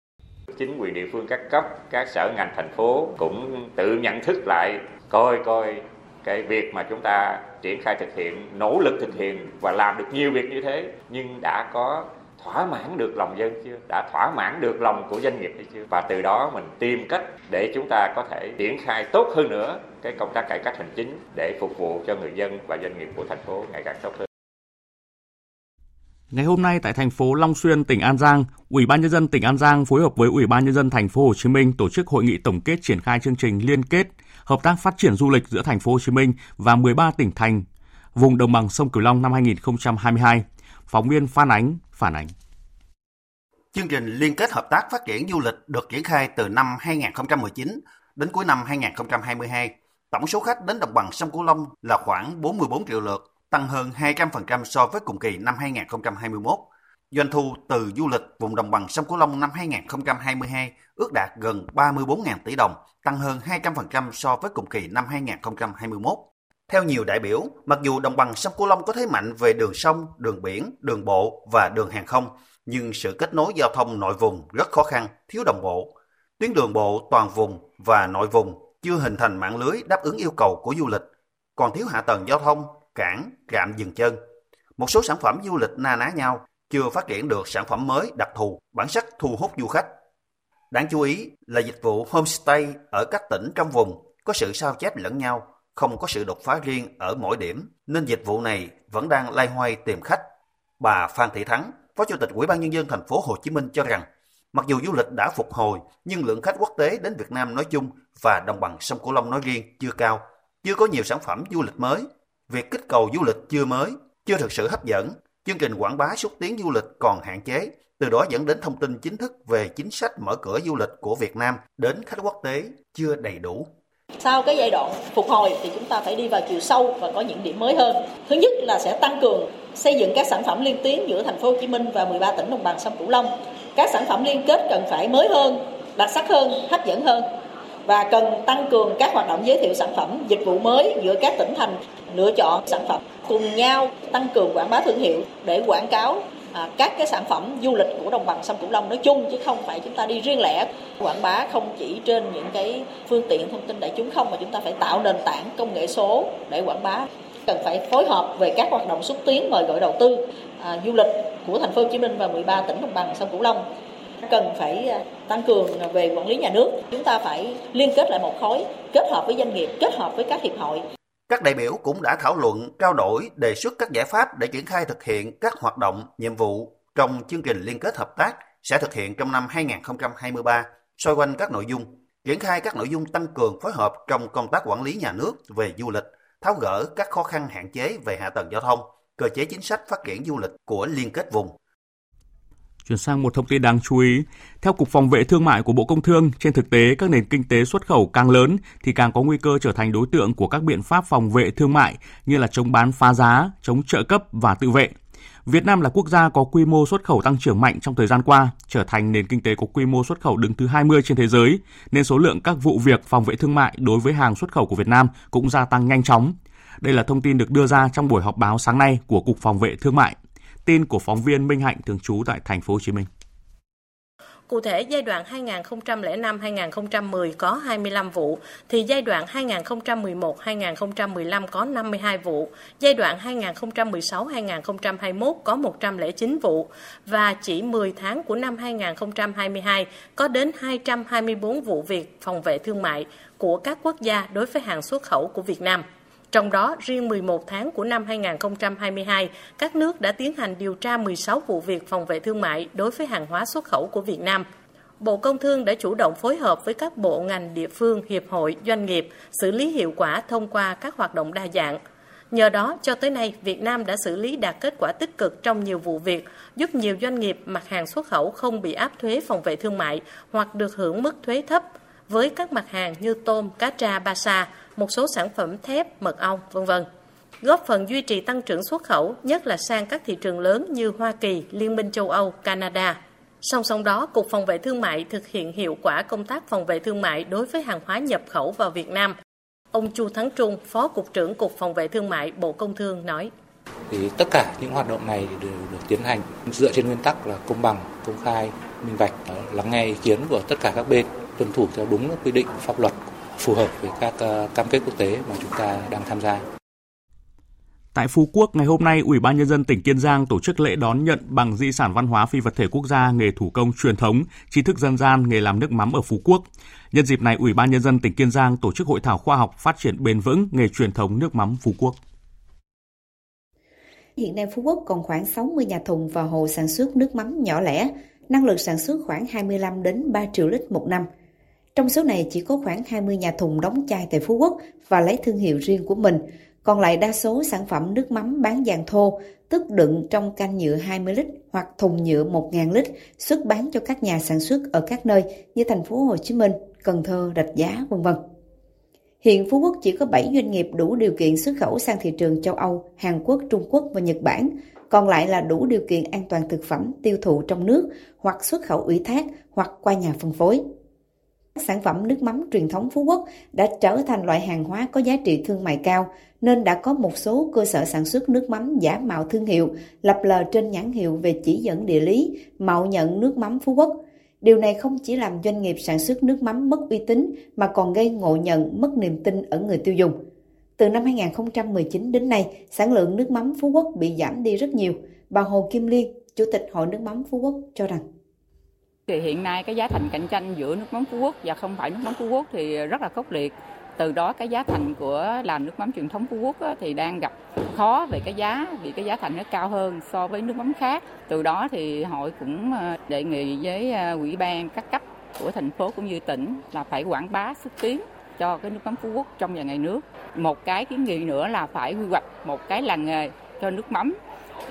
chính quyền địa phương các cấp, các sở ngành, thành phố cũng tự nhận thức lại, coi coi cái việc mà chúng ta triển khai thực hiện, nỗ lực thực hiện và làm được nhiều việc như thế, nhưng đã có thỏa mãn được lòng dân chưa? Đã thỏa mãn được lòng của doanh nghiệp hay chưa? Và từ đó mình tìm cách để chúng ta có thể triển khai tốt hơn nữa cái công tác cải cách hành chính để phục vụ cho người dân và doanh nghiệp của thành phố ngày càng tốt hơn. Ngày hôm nay tại thành phố Long Xuyên, tỉnh An Giang, Ủy ban nhân dân tỉnh An Giang phối hợp với Ủy ban nhân dân thành phố Hồ Chí Minh tổ chức hội nghị tổng kết triển khai chương trình liên kết hợp tác phát triển du lịch giữa thành phố Hồ Chí Minh và 13 tỉnh thành vùng đồng bằng sông Cửu Long năm 2022. Phóng viên Phan Ánh phản ánh. Chương trình liên kết hợp tác phát triển du lịch được triển khai từ năm 2019 đến cuối năm 2022. Tổng số khách đến đồng bằng sông Cửu Long là khoảng 44 triệu lượt, tăng hơn 200% so với cùng kỳ năm 2021. Doanh thu từ du lịch vùng đồng bằng sông Cửu Long năm 2022 ước đạt gần 34.000 tỷ đồng, tăng hơn 200% so với cùng kỳ năm 2021. Theo nhiều đại biểu, mặc dù đồng bằng sông Cửu Long có thế mạnh về đường sông, đường biển, đường bộ và đường hàng không, nhưng sự kết nối giao thông nội vùng rất khó khăn, thiếu đồng bộ. Tuyến đường bộ toàn vùng và nội vùng chưa hình thành mạng lưới đáp ứng yêu cầu của du lịch, còn thiếu hạ tầng giao thông, cảng, trạm dừng chân. Một số sản phẩm du lịch na ná nhau, chưa phát triển được sản phẩm mới đặc thù, bản sắc thu hút du khách. Đáng chú ý là dịch vụ homestay ở các tỉnh trong vùng có sự sao chép lẫn nhau, không có sự đột phá riêng ở mỗi điểm, nên dịch vụ này vẫn đang lay hoay tìm khách. Bà Phan Thị Thắng, Phó Chủ tịch Ủy ban nhân dân thành phố Hồ Chí Minh cho rằng, mặc dù du lịch đã phục hồi, nhưng lượng khách quốc tế đến Việt Nam nói chung và đồng bằng sông Cửu Long nói riêng chưa cao, chưa có nhiều sản phẩm du lịch mới. Việc kích cầu du lịch chưa mới, chưa thực sự hấp dẫn, chương trình quảng bá xúc tiến du lịch còn hạn chế, từ đó dẫn đến thông tin chính thức về chính sách mở cửa du lịch của Việt Nam đến khách quốc tế chưa đầy đủ. Sau cái giai đoạn phục hồi thì chúng ta phải đi vào chiều sâu và có những điểm mới hơn. Thứ nhất là sẽ tăng cường xây dựng các sản phẩm liên tuyến giữa thành phố Hồ Chí Minh và 13 tỉnh đồng bằng sông Cửu Long. Các sản phẩm liên kết cần phải mới hơn, đặc sắc hơn, hấp dẫn hơn và cần tăng cường các hoạt động giới thiệu sản phẩm, dịch vụ mới giữa các tỉnh thành lựa chọn sản phẩm. Cùng nhau tăng cường quảng bá thương hiệu để quảng cáo à, các cái sản phẩm du lịch của đồng bằng sông Cửu Long nói chung chứ không phải chúng ta đi riêng lẻ. Quảng bá không chỉ trên những cái phương tiện thông tin đại chúng không mà chúng ta phải tạo nền tảng công nghệ số để quảng bá. Cần phải phối hợp về các hoạt động xúc tiến mời gọi đầu tư à, du lịch của thành phố Hồ Chí Minh và 13 tỉnh đồng bằng sông Cửu Long cần phải à, tăng cường về quản lý nhà nước chúng ta phải liên kết lại một khối kết hợp với doanh nghiệp kết hợp với các hiệp hội các đại biểu cũng đã thảo luận, trao đổi, đề xuất các giải pháp để triển khai thực hiện các hoạt động, nhiệm vụ trong chương trình liên kết hợp tác sẽ thực hiện trong năm 2023, xoay quanh các nội dung, triển khai các nội dung tăng cường phối hợp trong công tác quản lý nhà nước về du lịch, tháo gỡ các khó khăn hạn chế về hạ tầng giao thông, cơ chế chính sách phát triển du lịch của liên kết vùng. Chuyển sang một thông tin đáng chú ý. Theo Cục Phòng vệ Thương mại của Bộ Công Thương, trên thực tế các nền kinh tế xuất khẩu càng lớn thì càng có nguy cơ trở thành đối tượng của các biện pháp phòng vệ thương mại như là chống bán phá giá, chống trợ cấp và tự vệ. Việt Nam là quốc gia có quy mô xuất khẩu tăng trưởng mạnh trong thời gian qua, trở thành nền kinh tế có quy mô xuất khẩu đứng thứ 20 trên thế giới, nên số lượng các vụ việc phòng vệ thương mại đối với hàng xuất khẩu của Việt Nam cũng gia tăng nhanh chóng. Đây là thông tin được đưa ra trong buổi họp báo sáng nay của Cục Phòng vệ Thương mại. Tin của phóng viên Minh Hạnh thường trú tại thành phố Hồ Chí Minh. Cụ thể, giai đoạn 2005-2010 có 25 vụ, thì giai đoạn 2011-2015 có 52 vụ, giai đoạn 2016-2021 có 109 vụ, và chỉ 10 tháng của năm 2022 có đến 224 vụ việc phòng vệ thương mại của các quốc gia đối với hàng xuất khẩu của Việt Nam. Trong đó, riêng 11 tháng của năm 2022, các nước đã tiến hành điều tra 16 vụ việc phòng vệ thương mại đối với hàng hóa xuất khẩu của Việt Nam. Bộ Công Thương đã chủ động phối hợp với các bộ ngành địa phương, hiệp hội, doanh nghiệp xử lý hiệu quả thông qua các hoạt động đa dạng. Nhờ đó, cho tới nay, Việt Nam đã xử lý đạt kết quả tích cực trong nhiều vụ việc, giúp nhiều doanh nghiệp mặt hàng xuất khẩu không bị áp thuế phòng vệ thương mại hoặc được hưởng mức thuế thấp với các mặt hàng như tôm, cá tra, ba sa, một số sản phẩm thép, mật ong, vân vân góp phần duy trì tăng trưởng xuất khẩu, nhất là sang các thị trường lớn như Hoa Kỳ, Liên minh châu Âu, Canada. Song song đó, Cục Phòng vệ Thương mại thực hiện hiệu quả công tác phòng vệ thương mại đối với hàng hóa nhập khẩu vào Việt Nam. Ông Chu Thắng Trung, Phó Cục trưởng Cục Phòng vệ Thương mại Bộ Công Thương nói. Thì tất cả những hoạt động này đều được tiến hành dựa trên nguyên tắc là công bằng, công khai, minh bạch, lắng nghe ý kiến của tất cả các bên, tuân thủ theo đúng quy định pháp luật phù hợp với các ờ, cam kết quốc tế mà chúng ta đang tham gia. Tại Phú Quốc, ngày hôm nay, Ủy ban Nhân dân tỉnh Kiên Giang tổ chức lễ đón nhận bằng di sản văn hóa phi vật thể quốc gia nghề thủ công truyền thống, tri thức dân gian nghề làm nước mắm ở Phú Quốc. Nhân dịp này, Ủy ban Nhân dân tỉnh Kiên Giang tổ chức hội thảo khoa học phát triển bền vững nghề truyền thống nước mắm Phú Quốc. Hiện nay Phú Quốc còn khoảng 60 nhà thùng và hồ sản xuất nước mắm nhỏ lẻ, năng lực sản xuất khoảng 25 đến 3 triệu lít một năm – trong số này chỉ có khoảng 20 nhà thùng đóng chai tại Phú Quốc và lấy thương hiệu riêng của mình. Còn lại đa số sản phẩm nước mắm bán dạng thô, tức đựng trong canh nhựa 20 lít hoặc thùng nhựa 1.000 lít xuất bán cho các nhà sản xuất ở các nơi như thành phố Hồ Chí Minh, Cần Thơ, Rạch Giá, vân vân. Hiện Phú Quốc chỉ có 7 doanh nghiệp đủ điều kiện xuất khẩu sang thị trường châu Âu, Hàn Quốc, Trung Quốc và Nhật Bản, còn lại là đủ điều kiện an toàn thực phẩm tiêu thụ trong nước hoặc xuất khẩu ủy thác hoặc qua nhà phân phối. Sản phẩm nước mắm truyền thống Phú Quốc đã trở thành loại hàng hóa có giá trị thương mại cao, nên đã có một số cơ sở sản xuất nước mắm giả mạo thương hiệu, lập lờ trên nhãn hiệu về chỉ dẫn địa lý, mạo nhận nước mắm Phú Quốc. Điều này không chỉ làm doanh nghiệp sản xuất nước mắm mất uy tín mà còn gây ngộ nhận, mất niềm tin ở người tiêu dùng. Từ năm 2019 đến nay, sản lượng nước mắm Phú Quốc bị giảm đi rất nhiều. Bà Hồ Kim Liên, Chủ tịch Hội nước mắm Phú Quốc cho rằng thì hiện nay cái giá thành cạnh tranh giữa nước mắm Phú Quốc và không phải nước mắm Phú Quốc thì rất là khốc liệt. Từ đó cái giá thành của làm nước mắm truyền thống Phú Quốc thì đang gặp khó về cái giá vì cái giá thành nó cao hơn so với nước mắm khác. Từ đó thì hội cũng ờ, đề nghị với ờ, ủy ban các cấp của thành phố cũng như tỉnh là phải quảng bá xúc tiến cho cái nước mắm Phú Quốc trong và ngoài nước. Một cái kiến nghị nữa là phải quy hoạch một cái làng nghề cho nước mắm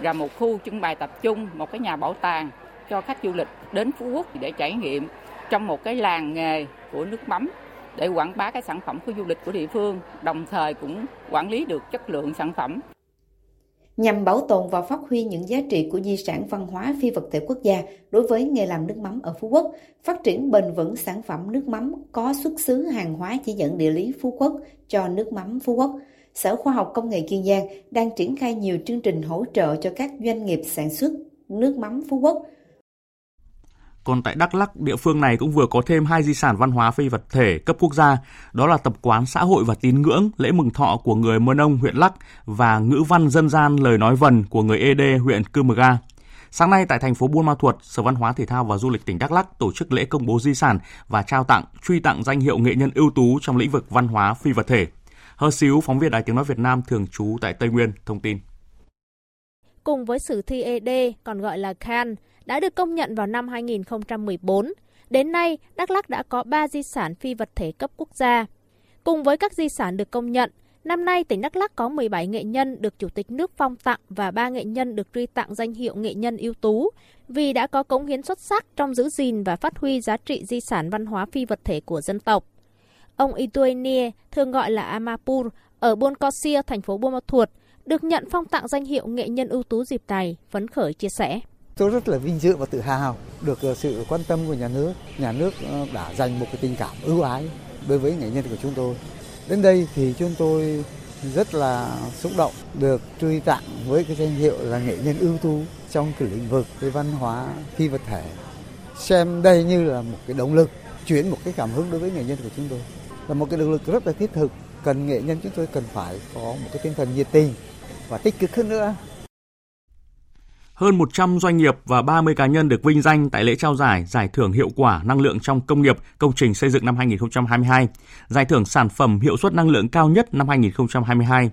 và một khu trưng bày tập trung, một cái nhà bảo tàng cho khách du lịch đến Phú Quốc để trải nghiệm trong một cái làng nghề của nước mắm để quảng bá cái sản phẩm của du lịch của địa phương, đồng thời cũng quản lý được chất lượng sản phẩm. Nhằm bảo tồn và phát huy những giá trị của di sản văn hóa phi vật thể quốc gia đối với nghề làm nước mắm ở Phú Quốc, phát triển bền vững sản phẩm nước mắm có xuất xứ hàng hóa chỉ dẫn địa lý Phú Quốc cho nước mắm Phú Quốc, Sở Khoa học Công nghệ Kiên Giang đang triển khai nhiều chương trình hỗ trợ cho các doanh nghiệp sản xuất nước mắm Phú Quốc – còn tại Đắk Lắk, địa phương này cũng vừa có thêm hai di sản văn hóa phi vật thể cấp quốc gia, đó là tập quán xã hội và tín ngưỡng, lễ mừng thọ của người Mơ Nông huyện Lắk và ngữ văn dân gian lời nói vần của người ED huyện Cư Mờ Ga. Sáng nay tại thành phố Buôn Ma Thuột, Sở Văn hóa Thể thao và Du lịch tỉnh Đắk Lắk tổ chức lễ công bố di sản và trao tặng, truy tặng danh hiệu nghệ nhân ưu tú trong lĩnh vực văn hóa phi vật thể. Hơ xíu, phóng viên Đài Tiếng Nói Việt Nam thường trú tại Tây Nguyên, thông tin. Cùng với sử thi ED, còn gọi là Khan, đã được công nhận vào năm 2014. Đến nay, Đắk Lắk đã có 3 di sản phi vật thể cấp quốc gia. Cùng với các di sản được công nhận, năm nay tỉnh Đắk Lắk có 17 nghệ nhân được Chủ tịch nước phong tặng và 3 nghệ nhân được truy tặng danh hiệu nghệ nhân ưu tú vì đã có cống hiến xuất sắc trong giữ gìn và phát huy giá trị di sản văn hóa phi vật thể của dân tộc. Ông Ituenie, thường gọi là Amapur, ở Buôn Cosia, thành phố Buôn Ma Thuột, được nhận phong tặng danh hiệu nghệ nhân ưu tú dịp này, phấn khởi chia sẻ. Tôi rất là vinh dự và tự hào được ờ, sự quan tâm của nhà nước. Nhà nước ờ, đã dành một cái tình cảm ưu ái đối với nghệ nhân của chúng tôi. Đến đây thì chúng tôi rất là xúc động được truy tặng với cái danh hiệu là nghệ nhân ưu tú trong cái lĩnh vực cái văn hóa, phi vật thể. Xem đây như là một cái động lực chuyển một cái cảm hứng đối với nghệ nhân của chúng tôi. Là một cái động lực rất là thiết thực. Cần nghệ nhân chúng tôi cần phải có một cái tinh thần nhiệt tình và tích cực hơn nữa hơn 100 doanh nghiệp và 30 cá nhân được vinh danh tại lễ trao giải Giải thưởng hiệu quả năng lượng trong công nghiệp công trình xây dựng năm 2022, Giải thưởng sản phẩm hiệu suất năng lượng cao nhất năm 2022.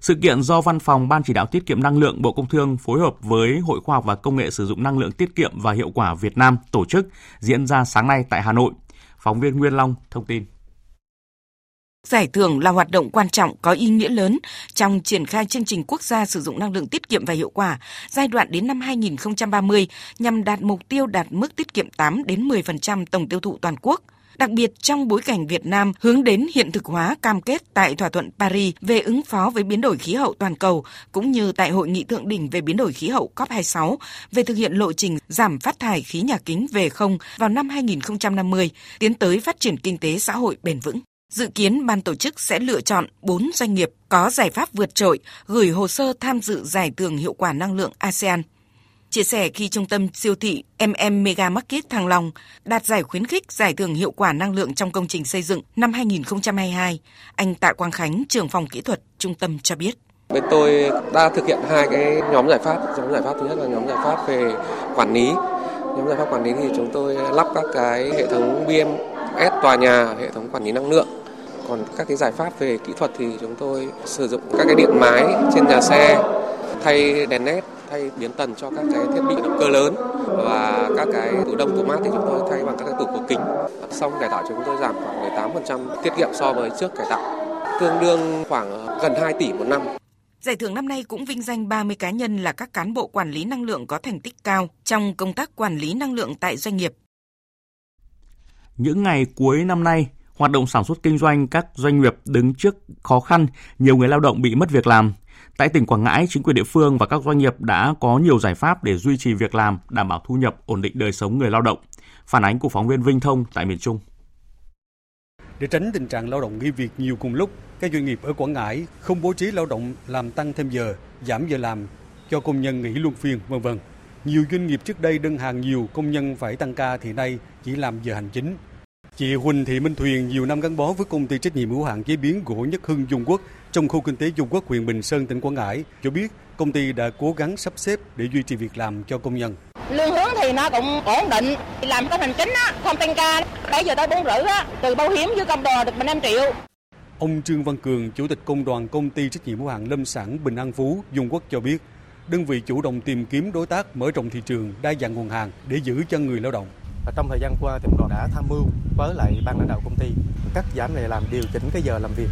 Sự kiện do Văn phòng Ban chỉ đạo tiết kiệm năng lượng Bộ Công Thương phối hợp với Hội Khoa học và Công nghệ sử dụng năng lượng tiết kiệm và hiệu quả Việt Nam tổ chức diễn ra sáng nay tại Hà Nội. Phóng viên Nguyên Long thông tin. Giải thưởng là hoạt động quan trọng có ý nghĩa lớn trong triển khai chương trình quốc gia sử dụng năng lượng tiết kiệm và hiệu quả giai đoạn đến năm 2030 nhằm đạt mục tiêu đạt mức tiết kiệm 8 đến 10% tổng tiêu thụ toàn quốc. Đặc biệt trong bối cảnh Việt Nam hướng đến hiện thực hóa cam kết tại thỏa thuận Paris về ứng phó với biến đổi khí hậu toàn cầu cũng như tại hội nghị thượng đỉnh về biến đổi khí hậu COP26 về thực hiện lộ trình giảm phát thải khí nhà kính về không vào năm 2050, tiến tới phát triển kinh tế xã hội bền vững. Dự kiến ban tổ chức sẽ lựa chọn 4 doanh nghiệp có giải pháp vượt trội gửi hồ sơ tham dự giải thưởng hiệu quả năng lượng ASEAN. Chia sẻ khi trung tâm siêu thị MM Mega Market Thăng Long đạt giải khuyến khích giải thưởng hiệu quả năng lượng trong công trình xây dựng năm 2022, anh Tạ Quang Khánh, trưởng phòng kỹ thuật trung tâm cho biết. Bên tôi đã thực hiện hai cái nhóm giải pháp. Nhóm giải pháp thứ nhất là nhóm giải pháp về quản lý. Nhóm giải pháp quản lý thì chúng tôi lắp các cái hệ thống BMS tòa nhà, hệ thống quản lý năng lượng còn các cái giải pháp về kỹ thuật thì chúng tôi sử dụng các cái điện mái trên nhà xe thay đèn led thay biến tần cho các cái thiết bị động cơ lớn. Và các cái tủ đông tủ mát thì chúng tôi thay bằng các cái tủ cửa kính. Xong cải tạo chúng tôi giảm khoảng 18% tiết kiệm so với trước cải tạo tương đương khoảng gần 2 tỷ một năm. Giải thưởng năm nay cũng vinh danh 30 cá nhân là các cán bộ quản lý năng lượng có thành tích cao trong công tác quản lý năng lượng tại doanh nghiệp. Những ngày cuối năm nay, Hoạt động sản xuất kinh doanh các doanh nghiệp đứng trước khó khăn, nhiều người lao động bị mất việc làm. Tại tỉnh Quảng Ngãi, chính quyền địa phương và các doanh nghiệp đã có nhiều giải pháp để duy trì việc làm, đảm bảo thu nhập, ổn định đời sống người lao động. Phản ánh của phóng viên Vinh Thông tại miền Trung. Để tránh tình trạng lao động nghỉ việc nhiều cùng lúc, các doanh nghiệp ở Quảng Ngãi không bố trí lao động làm tăng thêm giờ, giảm giờ làm cho công nhân nghỉ luân phiên, vân vân. Nhiều doanh nghiệp trước đây đơn hàng nhiều công nhân phải tăng ca thì nay chỉ làm giờ hành chính. Chị Huỳnh Thị Minh Thuyền nhiều năm gắn bó với công ty trách nhiệm hữu hạn chế biến gỗ Nhất Hưng Dung Quốc trong khu kinh tế Dung Quốc huyện Bình Sơn tỉnh Quảng Ngãi cho biết công ty đã cố gắng sắp xếp để duy trì việc làm cho công nhân. Lương hướng thì nó cũng ổn định, làm cái hành chính á, không tăng ca, 7 giờ tới 4 rưỡi á, từ bảo hiểm với công đoàn được 15 triệu. Ông Trương Văn Cường, Chủ tịch Công đoàn Công ty trách nhiệm hữu hạn Lâm sản Bình An Phú, Dung Quốc cho biết, đơn vị chủ động tìm kiếm đối tác mở rộng thị trường, đa dạng nguồn hàng để giữ chân người lao động. Trong thời gian qua, thì đoàn đã tham mưu với lại ban lãnh đạo công ty cắt giảm này làm điều chỉnh cái giờ làm việc.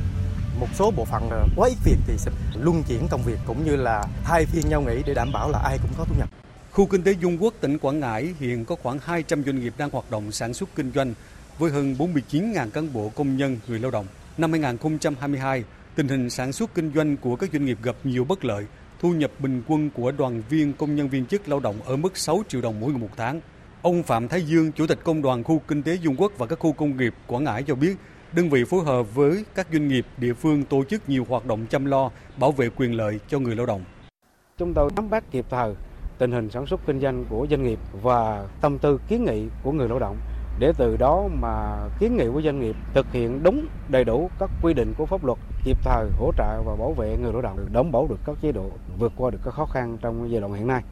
Một số bộ phận quá ít việc thì sẽ luân chuyển công việc cũng như là thay phiên nhau nghỉ để đảm bảo là ai cũng có thu nhập. Khu kinh tế Dung Quốc, tỉnh Quảng Ngãi hiện có khoảng 200 doanh nghiệp đang hoạt động sản xuất kinh doanh với hơn 49.000 cán bộ công nhân, người lao động. Năm 2022, tình hình sản xuất kinh doanh của các doanh nghiệp gặp nhiều bất lợi, thu nhập bình quân của đoàn viên công nhân viên chức lao động ở mức 6 triệu đồng mỗi người một tháng. Ông Phạm Thái Dương, Chủ tịch Công đoàn Khu Kinh tế Dung Quốc và các khu công nghiệp Quảng Ngãi cho biết, đơn vị phối hợp với các doanh nghiệp địa phương tổ chức nhiều hoạt động chăm lo, bảo vệ quyền lợi cho người lao động. Chúng tôi nắm bắt kịp thời tình hình sản xuất kinh doanh của doanh nghiệp và tâm tư kiến nghị của người lao động để từ đó mà kiến nghị của doanh nghiệp thực hiện đúng đầy đủ các quy định của pháp luật kịp thời hỗ trợ và bảo vệ người lao động đảm bảo được các chế độ vượt qua được các khó khăn trong giai đoạn hiện nay.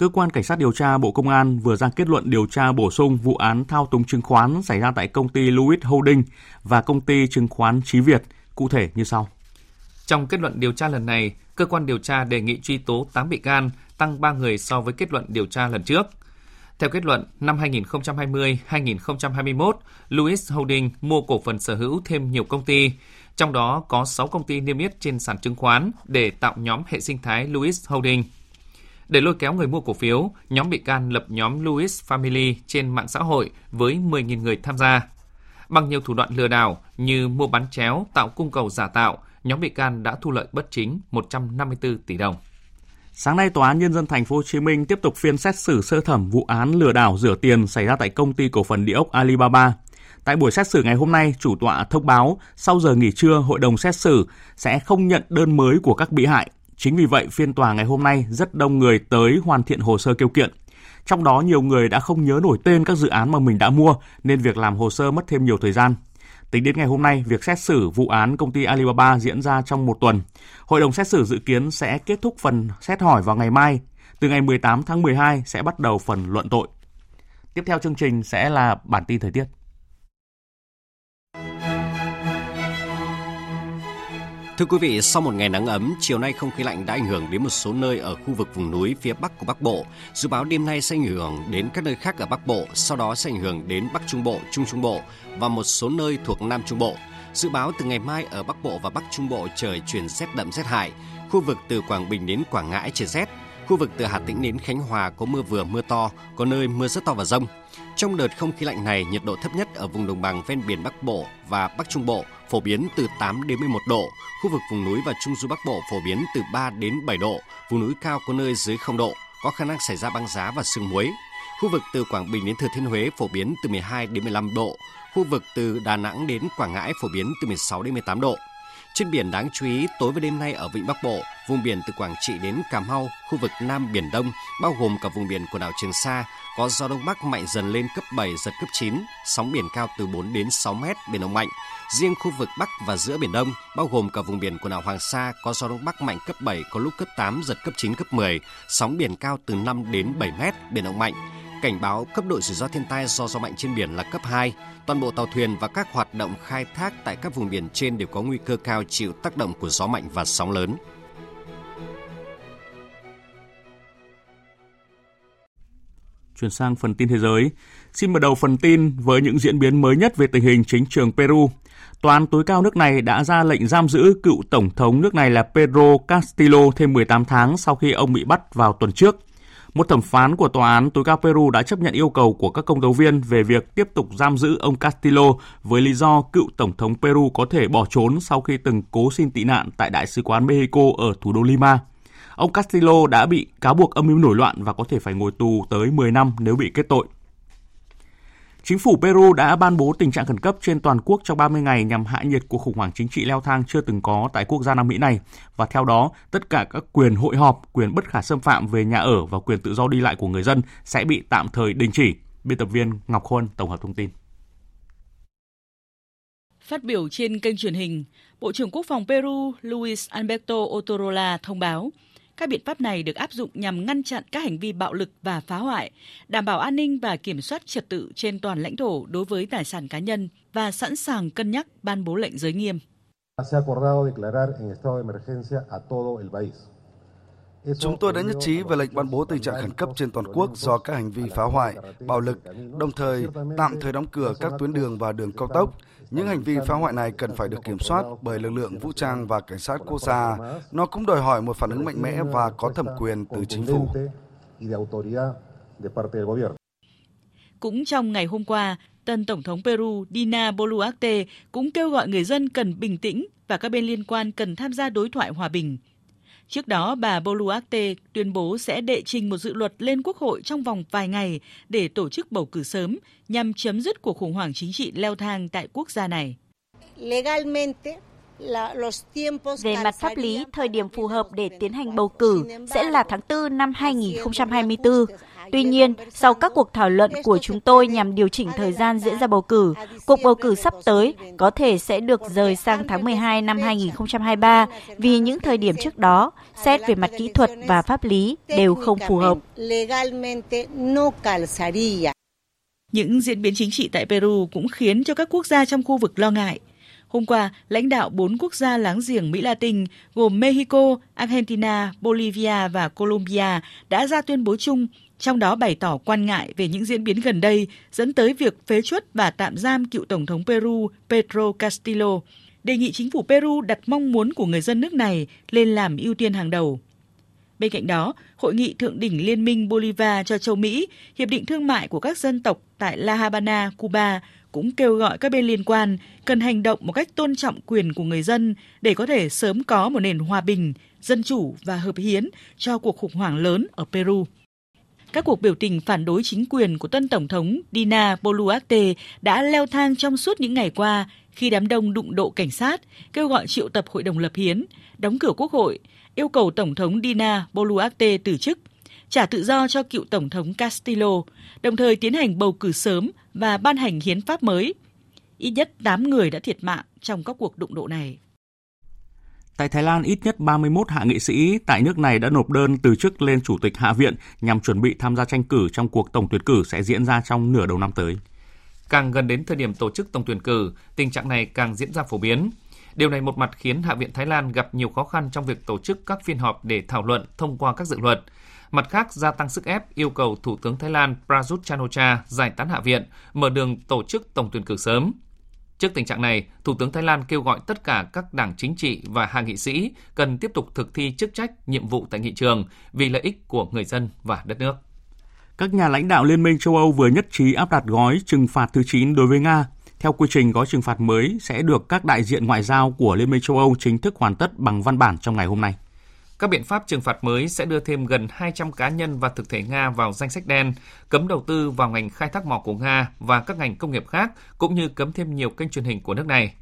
Cơ quan Cảnh sát điều tra Bộ Công an vừa ra kết luận điều tra bổ sung vụ án thao túng chứng khoán xảy ra tại công ty Louis Holding và công ty chứng khoán Chí Việt, cụ thể như sau. Trong kết luận điều tra lần này, cơ quan điều tra đề nghị truy tố 8 bị can, tăng 3 người so với kết luận điều tra lần trước. Theo kết luận, năm 2020-2021, Louis Holding mua cổ phần sở hữu thêm nhiều công ty, trong đó có 6 công ty niêm yết trên sàn chứng khoán để tạo nhóm hệ sinh thái Louis Holding. Để lôi kéo người mua cổ phiếu, nhóm bị can lập nhóm Lewis Family trên mạng xã hội với 10.000 người tham gia. Bằng nhiều thủ đoạn lừa đảo như mua bán chéo, tạo cung cầu giả tạo, nhóm bị can đã thu lợi bất chính 154 tỷ đồng. Sáng nay, Tòa án Nhân dân Thành phố Hồ Chí Minh tiếp tục phiên xét xử sơ thẩm vụ án lừa đảo rửa tiền xảy ra tại công ty cổ phần địa ốc Alibaba. Tại buổi xét xử ngày hôm nay, chủ tọa thông báo sau giờ nghỉ trưa, hội đồng xét xử sẽ không nhận đơn mới của các bị hại. Chính vì vậy, phiên tòa ngày hôm nay rất đông người tới hoàn thiện hồ sơ kêu kiện. Trong đó nhiều người đã không nhớ nổi tên các dự án mà mình đã mua nên việc làm hồ sơ mất thêm nhiều thời gian. Tính đến ngày hôm nay, việc xét xử vụ án công ty Alibaba diễn ra trong một tuần. Hội đồng xét xử dự kiến sẽ kết thúc phần xét hỏi vào ngày mai. Từ ngày 18 tháng 12 sẽ bắt đầu phần luận tội. Tiếp theo chương trình sẽ là bản tin thời tiết. Thưa quý vị, sau một ngày nắng ấm, chiều nay không khí lạnh đã ảnh hưởng đến một số nơi ở khu vực vùng núi phía Bắc của Bắc Bộ. Dự báo đêm nay sẽ ảnh hưởng đến các nơi khác ở Bắc Bộ, sau đó sẽ ảnh hưởng đến Bắc Trung Bộ, Trung Trung Bộ và một số nơi thuộc Nam Trung Bộ. Dự báo từ ngày mai ở Bắc Bộ và Bắc Trung Bộ trời chuyển rét đậm rét hại. Khu vực từ Quảng Bình đến Quảng Ngãi trời rét. Khu vực từ Hà Tĩnh đến Khánh Hòa có mưa vừa mưa to, có nơi mưa rất to và rông. Trong đợt không khí lạnh này, nhiệt độ thấp nhất ở vùng đồng bằng ven biển Bắc Bộ và Bắc Trung Bộ phổ biến từ 8 đến 11 độ, khu vực vùng núi và Trung du Bắc Bộ phổ biến từ 3 đến 7 độ, vùng núi cao có nơi dưới 0 độ, có khả năng xảy ra băng giá và sương muối. Khu vực từ Quảng Bình đến Thừa Thiên Huế phổ biến từ 12 đến 15 độ, khu vực từ Đà Nẵng đến Quảng Ngãi phổ biến từ 16 đến 18 độ. Trên biển đáng chú ý, tối và đêm nay ở Vịnh Bắc Bộ, vùng biển từ Quảng Trị đến Cà Mau, khu vực Nam Biển Đông, bao gồm cả vùng biển quần đảo Trường Sa, có gió Đông Bắc mạnh dần lên cấp 7, giật cấp 9, sóng biển cao từ 4 đến 6 mét, biển động mạnh. Riêng khu vực Bắc và giữa Biển Đông, bao gồm cả vùng biển quần đảo Hoàng Sa, có gió Đông Bắc mạnh cấp 7, có lúc cấp 8, giật cấp 9, cấp 10, sóng biển cao từ 5 đến 7 mét, biển động mạnh. Cảnh báo cấp độ rủi ro thiên tai do gió mạnh trên biển là cấp 2. Toàn bộ tàu thuyền và các hoạt động khai thác tại các vùng biển trên đều có nguy cơ cao chịu tác động của gió mạnh và sóng lớn. Chuyển sang phần tin thế giới. Xin mở đầu phần tin với những diễn biến mới nhất về tình hình chính trường Peru. Tòa án tối cao nước này đã ra lệnh giam giữ cựu tổng thống nước này là Pedro Castillo thêm 18 tháng sau khi ông bị bắt vào tuần trước. Một thẩm phán của tòa án tối cao Peru đã chấp nhận yêu cầu của các công tố viên về việc tiếp tục giam giữ ông Castillo với lý do cựu tổng thống Peru có thể bỏ trốn sau khi từng cố xin tị nạn tại đại sứ quán Mexico ở thủ đô Lima. Ông Castillo đã bị cáo buộc âm mưu nổi loạn và có thể phải ngồi tù tới 10 năm nếu bị kết tội. Chính phủ Peru đã ban bố tình trạng khẩn cấp trên toàn quốc trong 30 ngày nhằm hạ nhiệt cuộc khủng hoảng chính trị leo thang chưa từng có tại quốc gia Nam Mỹ này và theo đó, tất cả các quyền hội họp, quyền bất khả xâm phạm về nhà ở và quyền tự do đi lại của người dân sẽ bị tạm thời đình chỉ. Biên tập viên Ngọc Huân tổng hợp thông tin. Phát biểu trên kênh truyền hình, Bộ trưởng Quốc phòng Peru Luis Alberto Otorola thông báo các biện pháp này được áp dụng nhằm ngăn chặn các hành vi bạo lực và phá hoại, đảm bảo an ninh và kiểm soát trật tự trên toàn lãnh thổ đối với tài sản cá nhân và sẵn sàng cân nhắc ban bố lệnh giới nghiêm. Chúng tôi đã nhất trí về lệnh ban bố tình trạng khẩn cấp trên toàn quốc do các hành vi phá hoại, bạo lực, đồng thời tạm thời đóng cửa các tuyến đường và đường cao tốc, những hành vi phá hoại này cần phải được kiểm soát bởi lực lượng vũ trang và cảnh sát quốc gia. Nó cũng đòi hỏi một phản ứng mạnh mẽ và có thẩm quyền từ chính phủ. Cũng trong ngày hôm qua, tân Tổng thống Peru Dina Boluarte cũng kêu gọi người dân cần bình tĩnh và các bên liên quan cần tham gia đối thoại hòa bình. Trước đó, bà Boluarte tuyên bố sẽ đệ trình một dự luật lên Quốc hội trong vòng vài ngày để tổ chức bầu cử sớm nhằm chấm dứt cuộc khủng hoảng chính trị leo thang tại quốc gia này. Về mặt pháp lý, thời điểm phù hợp để tiến hành bầu cử sẽ là tháng 4 năm 2024. Tuy nhiên, sau các cuộc thảo luận của chúng tôi nhằm điều chỉnh thời gian diễn ra bầu cử, cuộc bầu cử sắp tới có thể sẽ được rời sang tháng 12 năm 2023 vì những thời điểm trước đó, xét về mặt kỹ thuật và pháp lý đều không phù hợp. Những diễn biến chính trị tại Peru cũng khiến cho các quốc gia trong khu vực lo ngại. Hôm qua, lãnh đạo bốn quốc gia láng giềng Mỹ Latin gồm Mexico, Argentina, Bolivia và Colombia đã ra tuyên bố chung, trong đó bày tỏ quan ngại về những diễn biến gần đây dẫn tới việc phế chuất và tạm giam cựu Tổng thống Peru Pedro Castillo, đề nghị chính phủ Peru đặt mong muốn của người dân nước này lên làm ưu tiên hàng đầu. Bên cạnh đó, Hội nghị Thượng đỉnh Liên minh Bolivar cho châu Mỹ, Hiệp định Thương mại của các dân tộc tại La Habana, Cuba cũng kêu gọi các bên liên quan cần hành động một cách tôn trọng quyền của người dân để có thể sớm có một nền hòa bình, dân chủ và hợp hiến cho cuộc khủng hoảng lớn ở Peru. Các cuộc biểu tình phản đối chính quyền của tân Tổng thống Dina Boluarte đã leo thang trong suốt những ngày qua khi đám đông đụng độ cảnh sát, kêu gọi triệu tập Hội đồng lập hiến, đóng cửa quốc hội, yêu cầu Tổng thống Dina Boluarte từ chức, trả tự do cho cựu Tổng thống Castillo, đồng thời tiến hành bầu cử sớm và ban hành hiến pháp mới. Ít nhất 8 người đã thiệt mạng trong các cuộc đụng độ này. Tại Thái Lan, ít nhất 31 hạ nghị sĩ tại nước này đã nộp đơn từ chức lên Chủ tịch Hạ viện nhằm chuẩn bị tham gia tranh cử trong cuộc tổng tuyển cử sẽ diễn ra trong nửa đầu năm tới. Càng gần đến thời điểm tổ chức tổng tuyển cử, tình trạng này càng diễn ra phổ biến. Điều này một mặt khiến Hạ viện Thái Lan gặp nhiều khó khăn trong việc tổ chức các phiên họp để thảo luận thông qua các dự luật. Mặt khác, gia tăng sức ép yêu cầu Thủ tướng Thái Lan Prayut Chan-o-cha giải tán Hạ viện, mở đường tổ chức tổng tuyển cử sớm. Trước tình trạng này, Thủ tướng Thái Lan kêu gọi tất cả các đảng chính trị và hạ nghị sĩ cần tiếp tục thực thi chức trách, nhiệm vụ tại nghị trường vì lợi ích của người dân và đất nước. Các nhà lãnh đạo Liên minh châu Âu vừa nhất trí áp đặt gói trừng phạt thứ 9 đối với Nga. Theo quy trình, gói trừng phạt mới sẽ được các đại diện ngoại giao của Liên minh châu Âu chính thức hoàn tất bằng văn bản trong ngày hôm nay. Các biện pháp trừng phạt mới sẽ đưa thêm gần 200 cá nhân và thực thể Nga vào danh sách đen, cấm đầu tư vào ngành khai thác mỏ của Nga và các ngành công nghiệp khác, cũng như cấm thêm nhiều kênh truyền hình của nước này.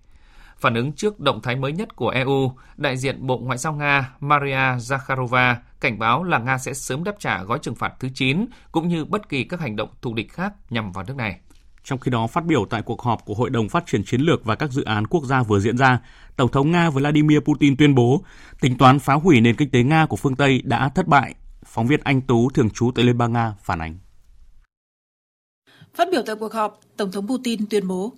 Phản ứng trước động thái mới nhất của EU, đại diện Bộ Ngoại giao Nga Maria Zakharova cảnh báo là Nga sẽ sớm đáp trả gói trừng phạt thứ 9, cũng như bất kỳ các hành động thù địch khác nhằm vào nước này. Trong khi đó, phát biểu tại cuộc họp của Hội đồng Phát triển Chiến lược và các dự án quốc gia vừa diễn ra, Tổng thống Nga Vladimir Putin tuyên bố tính toán phá hủy nền kinh tế Nga của phương Tây đã thất bại. Phóng viên Anh Tú thường trú tại Liên bang Nga phản ánh. Phát biểu tại cuộc họp, Tổng thống Putin tuyên bố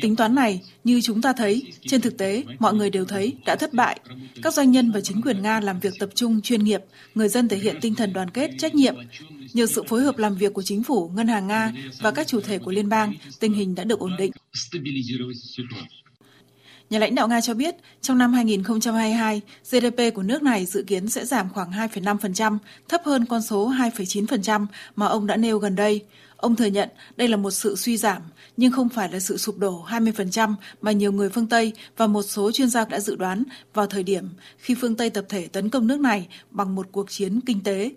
Tính toán này, như chúng ta thấy, trên thực tế, mọi người đều thấy, đã thất bại. Các doanh nhân và chính quyền Nga làm việc tập trung, chuyên nghiệp, người dân thể hiện tinh thần đoàn kết, trách nhiệm. Nhờ sự phối hợp làm việc của chính phủ, ngân hàng Nga và các chủ thể của liên bang, tình hình đã được ổn định. Nhà lãnh đạo Nga cho biết, trong năm 2022, GDP của nước này dự kiến sẽ giảm khoảng 2,5%, thấp hơn con số 2,9% mà ông đã nêu gần đây. Ông thừa nhận đây là một sự suy giảm, nhưng không phải là sự sụp đổ 20% mà nhiều người phương Tây và một số chuyên gia đã dự đoán vào thời điểm khi phương Tây tập thể tấn công nước này bằng một cuộc chiến kinh tế.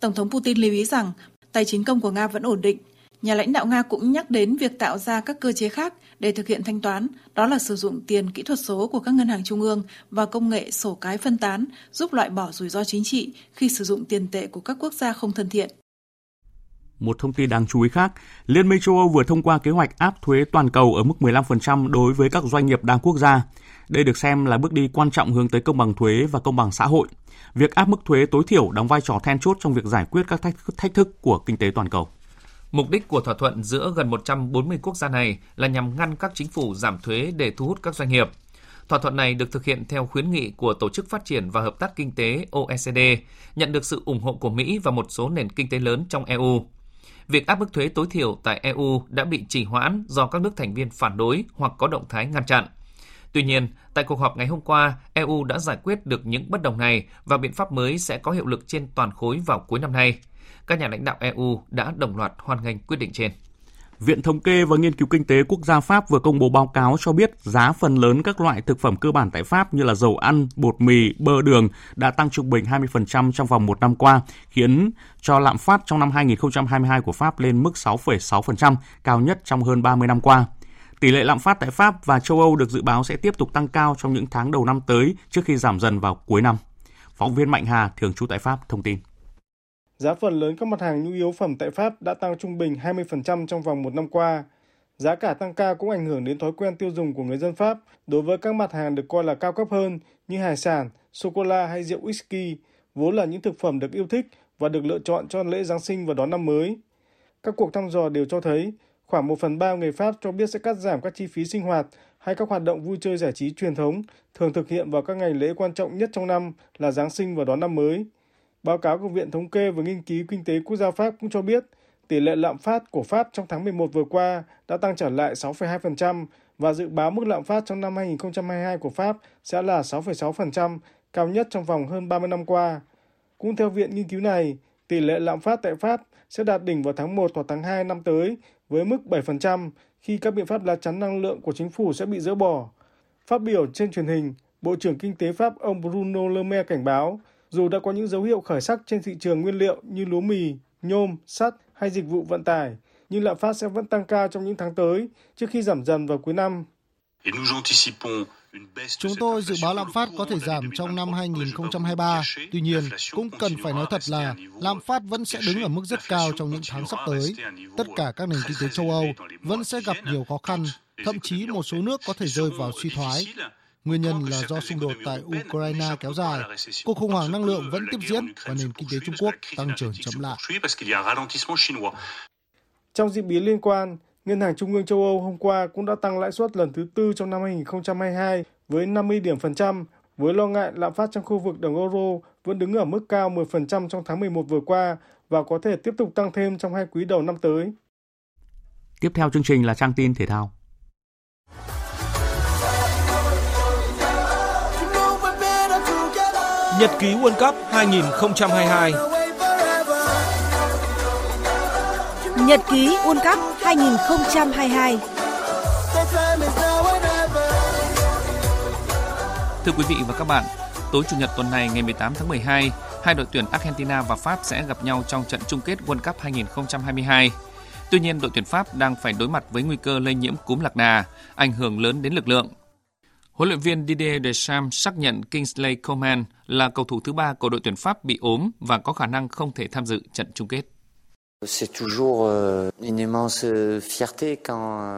Tổng thống Putin lưu ý rằng tài chính công của Nga vẫn ổn định. Nhà lãnh đạo Nga cũng nhắc đến việc tạo ra các cơ chế khác để thực hiện thanh toán, đó là sử dụng tiền kỹ thuật số của các ngân hàng trung ương và công nghệ sổ cái phân tán, giúp loại bỏ rủi ro chính trị khi sử dụng tiền tệ của các quốc gia không thân thiện. Một thông tin đáng chú ý khác, Liên minh châu Âu vừa thông qua kế hoạch áp thuế toàn cầu ở mức 15% đối với các doanh nghiệp đa quốc gia. Đây được xem là bước đi quan trọng hướng tới công bằng thuế và công bằng xã hội. Việc áp mức thuế tối thiểu đóng vai trò then chốt trong việc giải quyết các thách, thức của kinh tế toàn cầu. Mục đích của thỏa thuận giữa gần 140 quốc gia này là nhằm ngăn các chính phủ giảm thuế để thu hút các doanh nghiệp. Thỏa thuận này được thực hiện theo khuyến nghị của Tổ chức Phát triển và Hợp tác Kinh tế OECD, nhận được sự ủng hộ của Mỹ và một số nền kinh tế lớn trong EU. Việc áp mức thuế tối thiểu tại EU đã bị trì hoãn do các nước thành viên phản đối hoặc có động thái ngăn chặn. Tuy nhiên, tại cuộc họp ngày hôm qua, EU đã giải quyết được những bất đồng này và biện pháp mới sẽ có hiệu lực trên toàn khối vào cuối năm nay. Các nhà lãnh đạo EU đã đồng loạt hoan nghênh quyết định trên. Viện Thống kê và Nghiên cứu Kinh tế Quốc gia Pháp vừa công bố báo cáo cho biết giá phần lớn các loại thực phẩm cơ bản tại Pháp như là dầu ăn, bột mì, bơ đường đã tăng trung bình 20% trong vòng một năm qua, khiến cho lạm phát trong năm 2022 của Pháp lên mức 6,6%, cao nhất trong hơn 30 năm qua. Tỷ lệ lạm phát tại Pháp và châu Âu được dự báo sẽ tiếp tục tăng cao trong những tháng đầu năm tới trước khi giảm dần vào cuối năm. Phóng viên Mạnh Hà, thường trú tại Pháp, thông tin. Giá phần lớn các mặt hàng nhu yếu phẩm tại Pháp đã tăng trung bình 20% trong vòng một năm qua. Giá cả tăng cao cũng ảnh hưởng đến thói quen tiêu dùng của người dân Pháp đối với các mặt hàng được coi là cao cấp hơn như hải sản, sô-cô-la hay rượu whisky, vốn là những thực phẩm được yêu thích và được lựa chọn cho lễ Giáng sinh và đón năm mới. Các cuộc thăm dò đều cho thấy khoảng 1 phần 3 người Pháp cho biết sẽ cắt giảm các chi phí sinh hoạt hay các hoạt động vui chơi giải trí truyền thống thường thực hiện vào các ngày lễ quan trọng nhất trong năm là Giáng sinh và đón năm mới. Báo cáo của Viện Thống kê và Nghiên cứu Kinh tế Quốc gia Pháp cũng cho biết tỷ lệ lạm phát của Pháp trong tháng 11 vừa qua đã tăng trở lại 6,2% và dự báo mức lạm phát trong năm 2022 của Pháp sẽ là 6,6%, cao nhất trong vòng hơn 30 năm qua. Cũng theo viện nghiên cứu này, tỷ lệ lạm phát tại Pháp sẽ đạt đỉnh vào tháng 1 hoặc tháng 2 năm tới với mức 7% khi các biện pháp lá chắn năng lượng của chính phủ sẽ bị dỡ bỏ. Phát biểu trên truyền hình, Bộ trưởng Kinh tế Pháp ông Bruno Le Maire cảnh báo dù đã có những dấu hiệu khởi sắc trên thị trường nguyên liệu như lúa mì, nhôm, sắt hay dịch vụ vận tải, nhưng lạm phát sẽ vẫn tăng cao trong những tháng tới trước khi giảm dần vào cuối năm. Chúng tôi dự báo lạm phát có thể giảm trong năm 2023. Tuy nhiên, cũng cần phải nói thật là lạm phát vẫn sẽ đứng ở mức rất cao trong những tháng sắp tới. Tất cả các nền kinh tế châu Âu vẫn sẽ gặp nhiều khó khăn, thậm chí một số nước có thể rơi vào suy thoái. Nguyên nhân là do xung đột tại Ukraine kéo dài, cuộc khủng hoảng năng lượng vẫn tiếp diễn và nền kinh tế Trung Quốc tăng trưởng chậm lại. Trong diễn biến liên quan, Ngân hàng Trung ương châu Âu hôm qua cũng đã tăng lãi suất lần thứ tư trong năm 2022 với 50 điểm phần trăm, với lo ngại lạm phát trong khu vực đồng euro vẫn đứng ở mức cao 10% trong tháng 11 vừa qua và có thể tiếp tục tăng thêm trong hai quý đầu năm tới. Tiếp theo chương trình là trang tin thể thao. Nhật ký World Cup 2022 Nhật ký World Cup 2022 Thưa quý vị và các bạn, tối Chủ nhật tuần này ngày 18 tháng 12, hai đội tuyển Argentina và Pháp sẽ gặp nhau trong trận chung kết World Cup 2022. Tuy nhiên, đội tuyển Pháp đang phải đối mặt với nguy cơ lây nhiễm cúm lạc đà, ảnh hưởng lớn đến lực lượng. Huấn luyện viên Didier Deschamps xác nhận Kingsley Coman là cầu thủ thứ ba của đội tuyển Pháp bị ốm và có khả năng không thể tham dự trận chung kết.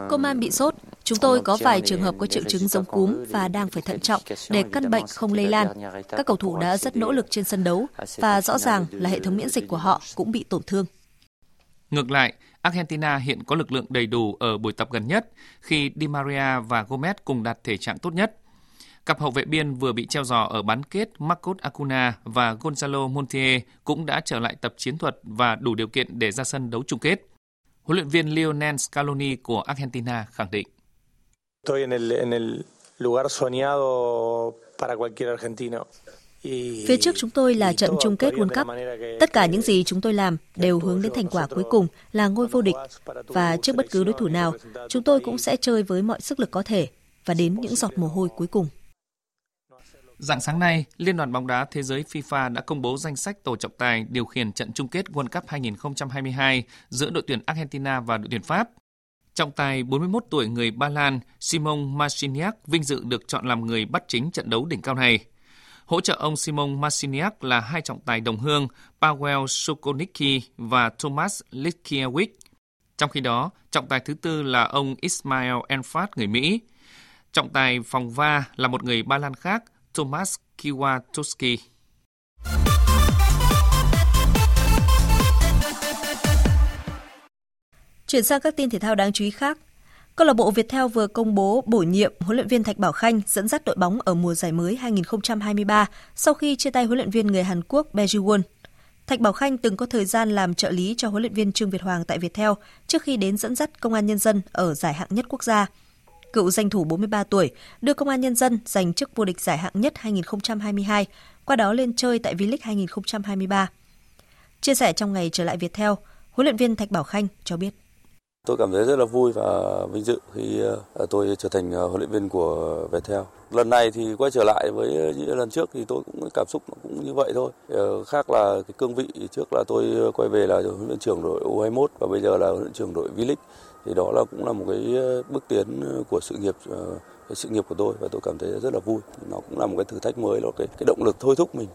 Coman bị sốt. Chúng tôi có vài trường hợp có triệu chứng giống cúm và đang phải thận trọng để căn bệnh không lây lan. Các cầu thủ đã rất nỗ lực trên sân đấu và rõ ràng là hệ thống miễn dịch của họ cũng bị tổn thương. Ngược lại, Argentina hiện có lực lượng đầy đủ ở buổi tập gần nhất khi Di Maria và Gomez cùng đạt thể trạng tốt nhất. Cặp hậu vệ biên vừa bị treo giò ở bán kết Marcos Acuna và Gonzalo Montiel cũng đã trở lại tập chiến thuật và đủ điều kiện để ra sân đấu chung kết. Huấn luyện viên Lionel Scaloni của Argentina khẳng định. lugar soñado para cualquier argentino. Phía trước chúng tôi là trận chung kết World Cup. Tất cả những gì chúng tôi làm đều hướng đến thành quả cuối cùng là ngôi vô địch. Và trước bất cứ đối thủ nào, chúng tôi cũng sẽ chơi với mọi sức lực có thể và đến những giọt mồ hôi cuối cùng. Dạng sáng nay, Liên đoàn bóng đá thế giới FIFA đã công bố danh sách tổ trọng tài điều khiển trận chung kết World Cup 2022 giữa đội tuyển Argentina và đội tuyển Pháp. Trọng tài 41 tuổi người Ba Lan Simon Marciniak vinh dự được chọn làm người bắt chính trận đấu đỉnh cao này. Hỗ trợ ông Simon Masiniak là hai trọng tài đồng hương Paweł Sokolnicki và Thomas Litkiewicz. Trong khi đó, trọng tài thứ tư là ông Ismail Enfat người Mỹ. Trọng tài phòng va là một người Ba Lan khác Thomas Kiwatowski. Chuyển sang các tin thể thao đáng chú ý khác. Câu lạc bộ Viettel vừa công bố bổ nhiệm huấn luyện viên Thạch Bảo Khanh dẫn dắt đội bóng ở mùa giải mới 2023 sau khi chia tay huấn luyện viên người Hàn Quốc Beji Won. Thạch Bảo Khanh từng có thời gian làm trợ lý cho huấn luyện viên Trương Việt Hoàng tại Viettel trước khi đến dẫn dắt Công an Nhân dân ở giải hạng nhất quốc gia cựu danh thủ 43 tuổi, đưa Công an Nhân dân giành chức vô địch giải hạng nhất 2022, qua đó lên chơi tại V-League 2023. Chia sẻ trong ngày trở lại Viettel, huấn luyện viên Thạch Bảo Khanh cho biết. Tôi cảm thấy rất là vui và vinh dự khi ờ, tôi trở thành ờ, huấn luyện viên của Viettel. Lần này thì quay trở lại với những lần trước thì tôi cũng cảm xúc cũng như vậy thôi. Ờ, khác là cái cương vị trước là tôi quay về là huấn luyện trưởng đội U21 và bây giờ là huấn luyện trưởng đội V-League thì đó là cũng là một cái bước tiến của sự nghiệp cái sự nghiệp của tôi và tôi cảm thấy rất là vui nó cũng là một cái thử thách mới nó cái cái động lực thôi thúc mình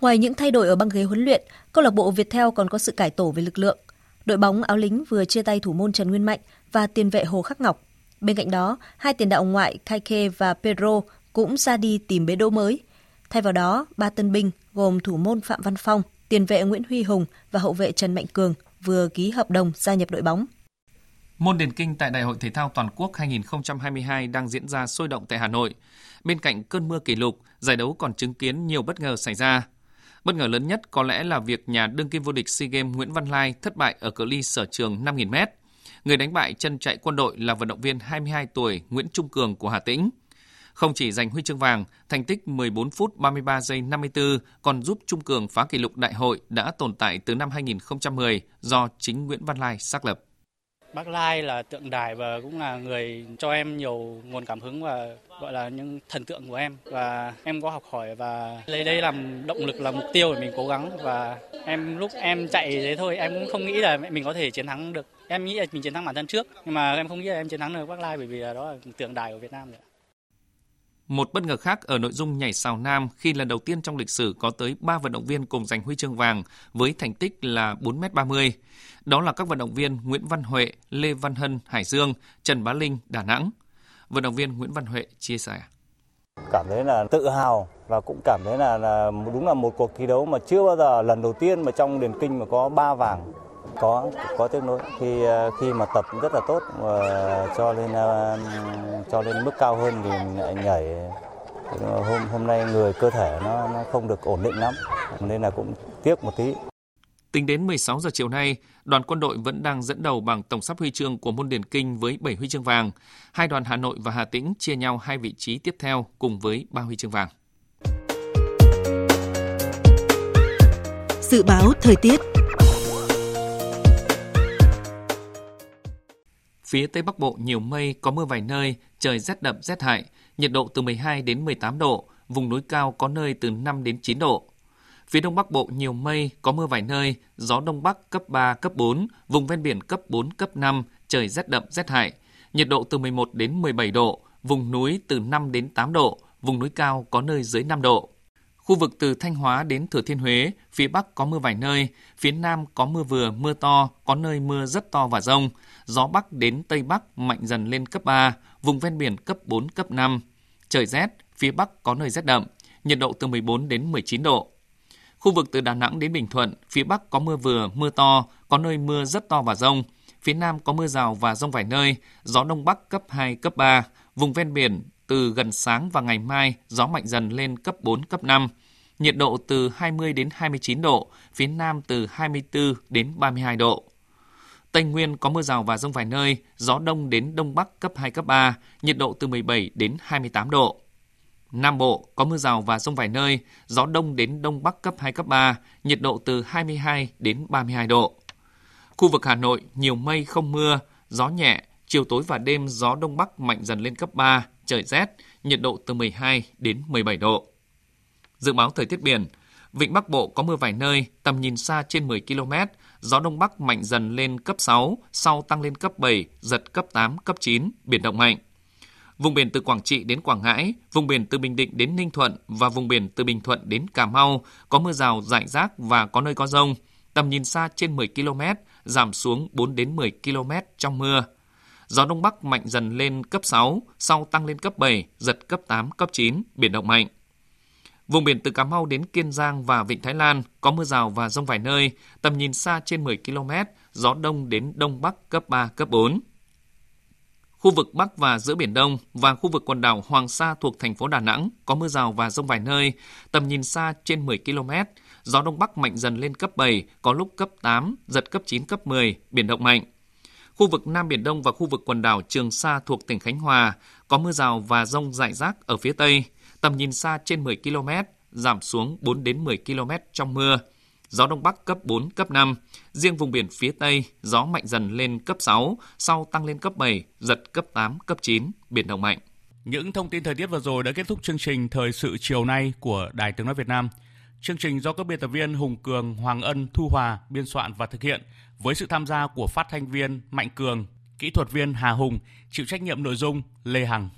Ngoài những thay đổi ở băng ghế huấn luyện, câu lạc bộ Viettel còn có sự cải tổ về lực lượng. Đội bóng áo lính vừa chia tay thủ môn Trần Nguyên Mạnh và tiền vệ Hồ Khắc Ngọc. Bên cạnh đó, hai tiền đạo ngoại Kaike và Pedro cũng ra đi tìm bế đỗ mới. Thay vào đó, ba tân binh gồm thủ môn Phạm Văn Phong, tiền vệ Nguyễn Huy Hùng và hậu vệ Trần Mạnh Cường vừa ký hợp đồng gia nhập đội bóng. Môn điền kinh tại Đại hội Thể thao Toàn quốc 2022 đang diễn ra sôi động tại Hà Nội. Bên cạnh cơn mưa kỷ lục, giải đấu còn chứng kiến nhiều bất ngờ xảy ra. Bất ngờ lớn nhất có lẽ là việc nhà đương kim vô địch SEA Games Nguyễn Văn Lai thất bại ở cự ly sở trường 5.000m. Người đánh bại chân chạy quân đội là vận động viên 22 tuổi Nguyễn Trung Cường của Hà Tĩnh. Không chỉ giành huy chương vàng, thành tích 14 phút 33 giây 54 còn giúp Trung Cường phá kỷ lục đại hội đã tồn tại từ năm 2010 do chính Nguyễn Văn Lai xác lập. Bác Lai là tượng đài và cũng là người cho em nhiều nguồn cảm hứng và gọi là những thần tượng của em và em có học hỏi và lấy đây làm động lực là mục tiêu để mình cố gắng và em lúc em chạy thế thôi, em cũng không nghĩ là mình có thể chiến thắng được em nghĩ là mình chiến thắng bản thân trước, nhưng mà em không nghĩ là em chiến thắng được Bác Lai bởi vì là đó là tượng đài của Việt Nam rồi. Một bất ngờ khác ở nội dung nhảy sào nam khi lần đầu tiên trong lịch sử có tới 3 vận động viên cùng giành huy chương vàng với thành tích là 4m30. Đó là các vận động viên Nguyễn Văn Huệ, Lê Văn Hân, Hải Dương, Trần Bá Linh, Đà Nẵng. Vận động viên Nguyễn Văn Huệ chia sẻ. Cảm thấy là tự hào và cũng cảm thấy là, là đúng là một cuộc thi đấu mà chưa bao giờ lần đầu tiên mà trong điền kinh mà có ba vàng có có tiếc nối khi ờ, khi mà tập rất là tốt và cho lên ờ, cho lên mức cao hơn thì nhảy hôm hôm nay người cơ thể nó nó không được ổn định lắm nên là cũng tiếc một tí Tính đến 16 giờ chiều nay, đoàn quân đội vẫn đang dẫn đầu bằng tổng sắp huy chương của môn điền kinh với 7 huy chương vàng. Hai đoàn Hà Nội và Hà Tĩnh chia nhau hai vị trí tiếp theo cùng với 3 huy chương vàng. Dự báo thời tiết Phía Tây Bắc Bộ nhiều mây, có mưa vài nơi, trời rét đậm rét hại, nhiệt độ từ 12 đến 18 độ, vùng núi cao có nơi từ 5 đến 9 độ. Phía Đông Bắc Bộ nhiều mây, có mưa vài nơi, gió Đông Bắc cấp 3, cấp 4, vùng ven biển cấp 4, cấp 5, trời rét đậm rét hại, nhiệt độ từ 11 đến 17 độ, vùng núi từ 5 đến 8 độ, vùng núi cao có nơi dưới 5 độ. Khu vực từ Thanh Hóa đến Thừa Thiên Huế, phía Bắc có mưa vài nơi, phía Nam có mưa vừa, mưa to, có nơi mưa rất to và rông. Gió Bắc đến Tây Bắc mạnh dần lên cấp 3, vùng ven biển cấp 4, cấp 5. Trời rét, phía Bắc có nơi rét đậm, nhiệt độ từ 14 đến 19 độ. Khu vực từ Đà Nẵng đến Bình Thuận, phía Bắc có mưa vừa, mưa to, có nơi mưa rất to và rông. Phía Nam có mưa rào và rông vài nơi, gió Đông Bắc cấp 2, cấp 3. Vùng ven biển từ gần sáng và ngày mai gió mạnh dần lên cấp 4, cấp 5. Nhiệt độ từ 20 đến 29 độ, phía Nam từ 24 đến 32 độ. Tây Nguyên có mưa rào và rông vài nơi, gió đông đến đông bắc cấp 2, cấp 3, nhiệt độ từ 17 đến 28 độ. Nam Bộ có mưa rào và rông vài nơi, gió đông đến đông bắc cấp 2, cấp 3, nhiệt độ từ 22 đến 32 độ. Khu vực Hà Nội nhiều mây không mưa, gió nhẹ, chiều tối và đêm gió đông bắc mạnh dần lên cấp 3, trời rét, nhiệt độ từ 12 đến 17 độ. Dự báo thời tiết biển, Vịnh Bắc Bộ có mưa vài nơi, tầm nhìn xa trên 10 km, gió đông bắc mạnh dần lên cấp 6, sau tăng lên cấp 7, giật cấp 8, cấp 9, biển động mạnh. Vùng biển từ Quảng Trị đến Quảng Ngãi, vùng biển từ Bình Định đến Ninh Thuận và vùng biển từ Bình Thuận đến Cà Mau có mưa rào rải rác và có nơi có rông. Tầm nhìn xa trên 10 km, giảm xuống 4 đến 10 km trong mưa. Gió Đông Bắc mạnh dần lên cấp 6, sau tăng lên cấp 7, giật cấp 8, cấp 9, biển động mạnh. Vùng biển từ Cà Mau đến Kiên Giang và Vịnh Thái Lan có mưa rào và rông vài nơi, tầm nhìn xa trên 10 km, gió đông đến đông bắc cấp 3, cấp 4. Khu vực Bắc và giữa Biển Đông và khu vực quần đảo Hoàng Sa thuộc thành phố Đà Nẵng có mưa rào và rông vài nơi, tầm nhìn xa trên 10 km, gió Đông Bắc mạnh dần lên cấp 7, có lúc cấp 8, giật cấp 9, cấp 10, biển động mạnh. Khu vực Nam Biển Đông và khu vực quần đảo Trường Sa thuộc tỉnh Khánh Hòa có mưa rào và rông rải rác ở phía Tây, tầm nhìn xa trên 10 km, giảm xuống 4 đến 10 km trong mưa. Gió Đông Bắc cấp 4, cấp 5. Riêng vùng biển phía Tây, gió mạnh dần lên cấp 6, sau tăng lên cấp 7, giật cấp 8, cấp 9, biển động mạnh. Những thông tin thời tiết vừa rồi đã kết thúc chương trình Thời sự chiều nay của Đài Tiếng Nói Việt Nam. Chương trình do các biên tập viên Hùng Cường, Hoàng Ân, Thu Hòa biên soạn và thực hiện với sự tham gia của phát thanh viên Mạnh Cường, kỹ thuật viên Hà Hùng, chịu trách nhiệm nội dung Lê Hằng.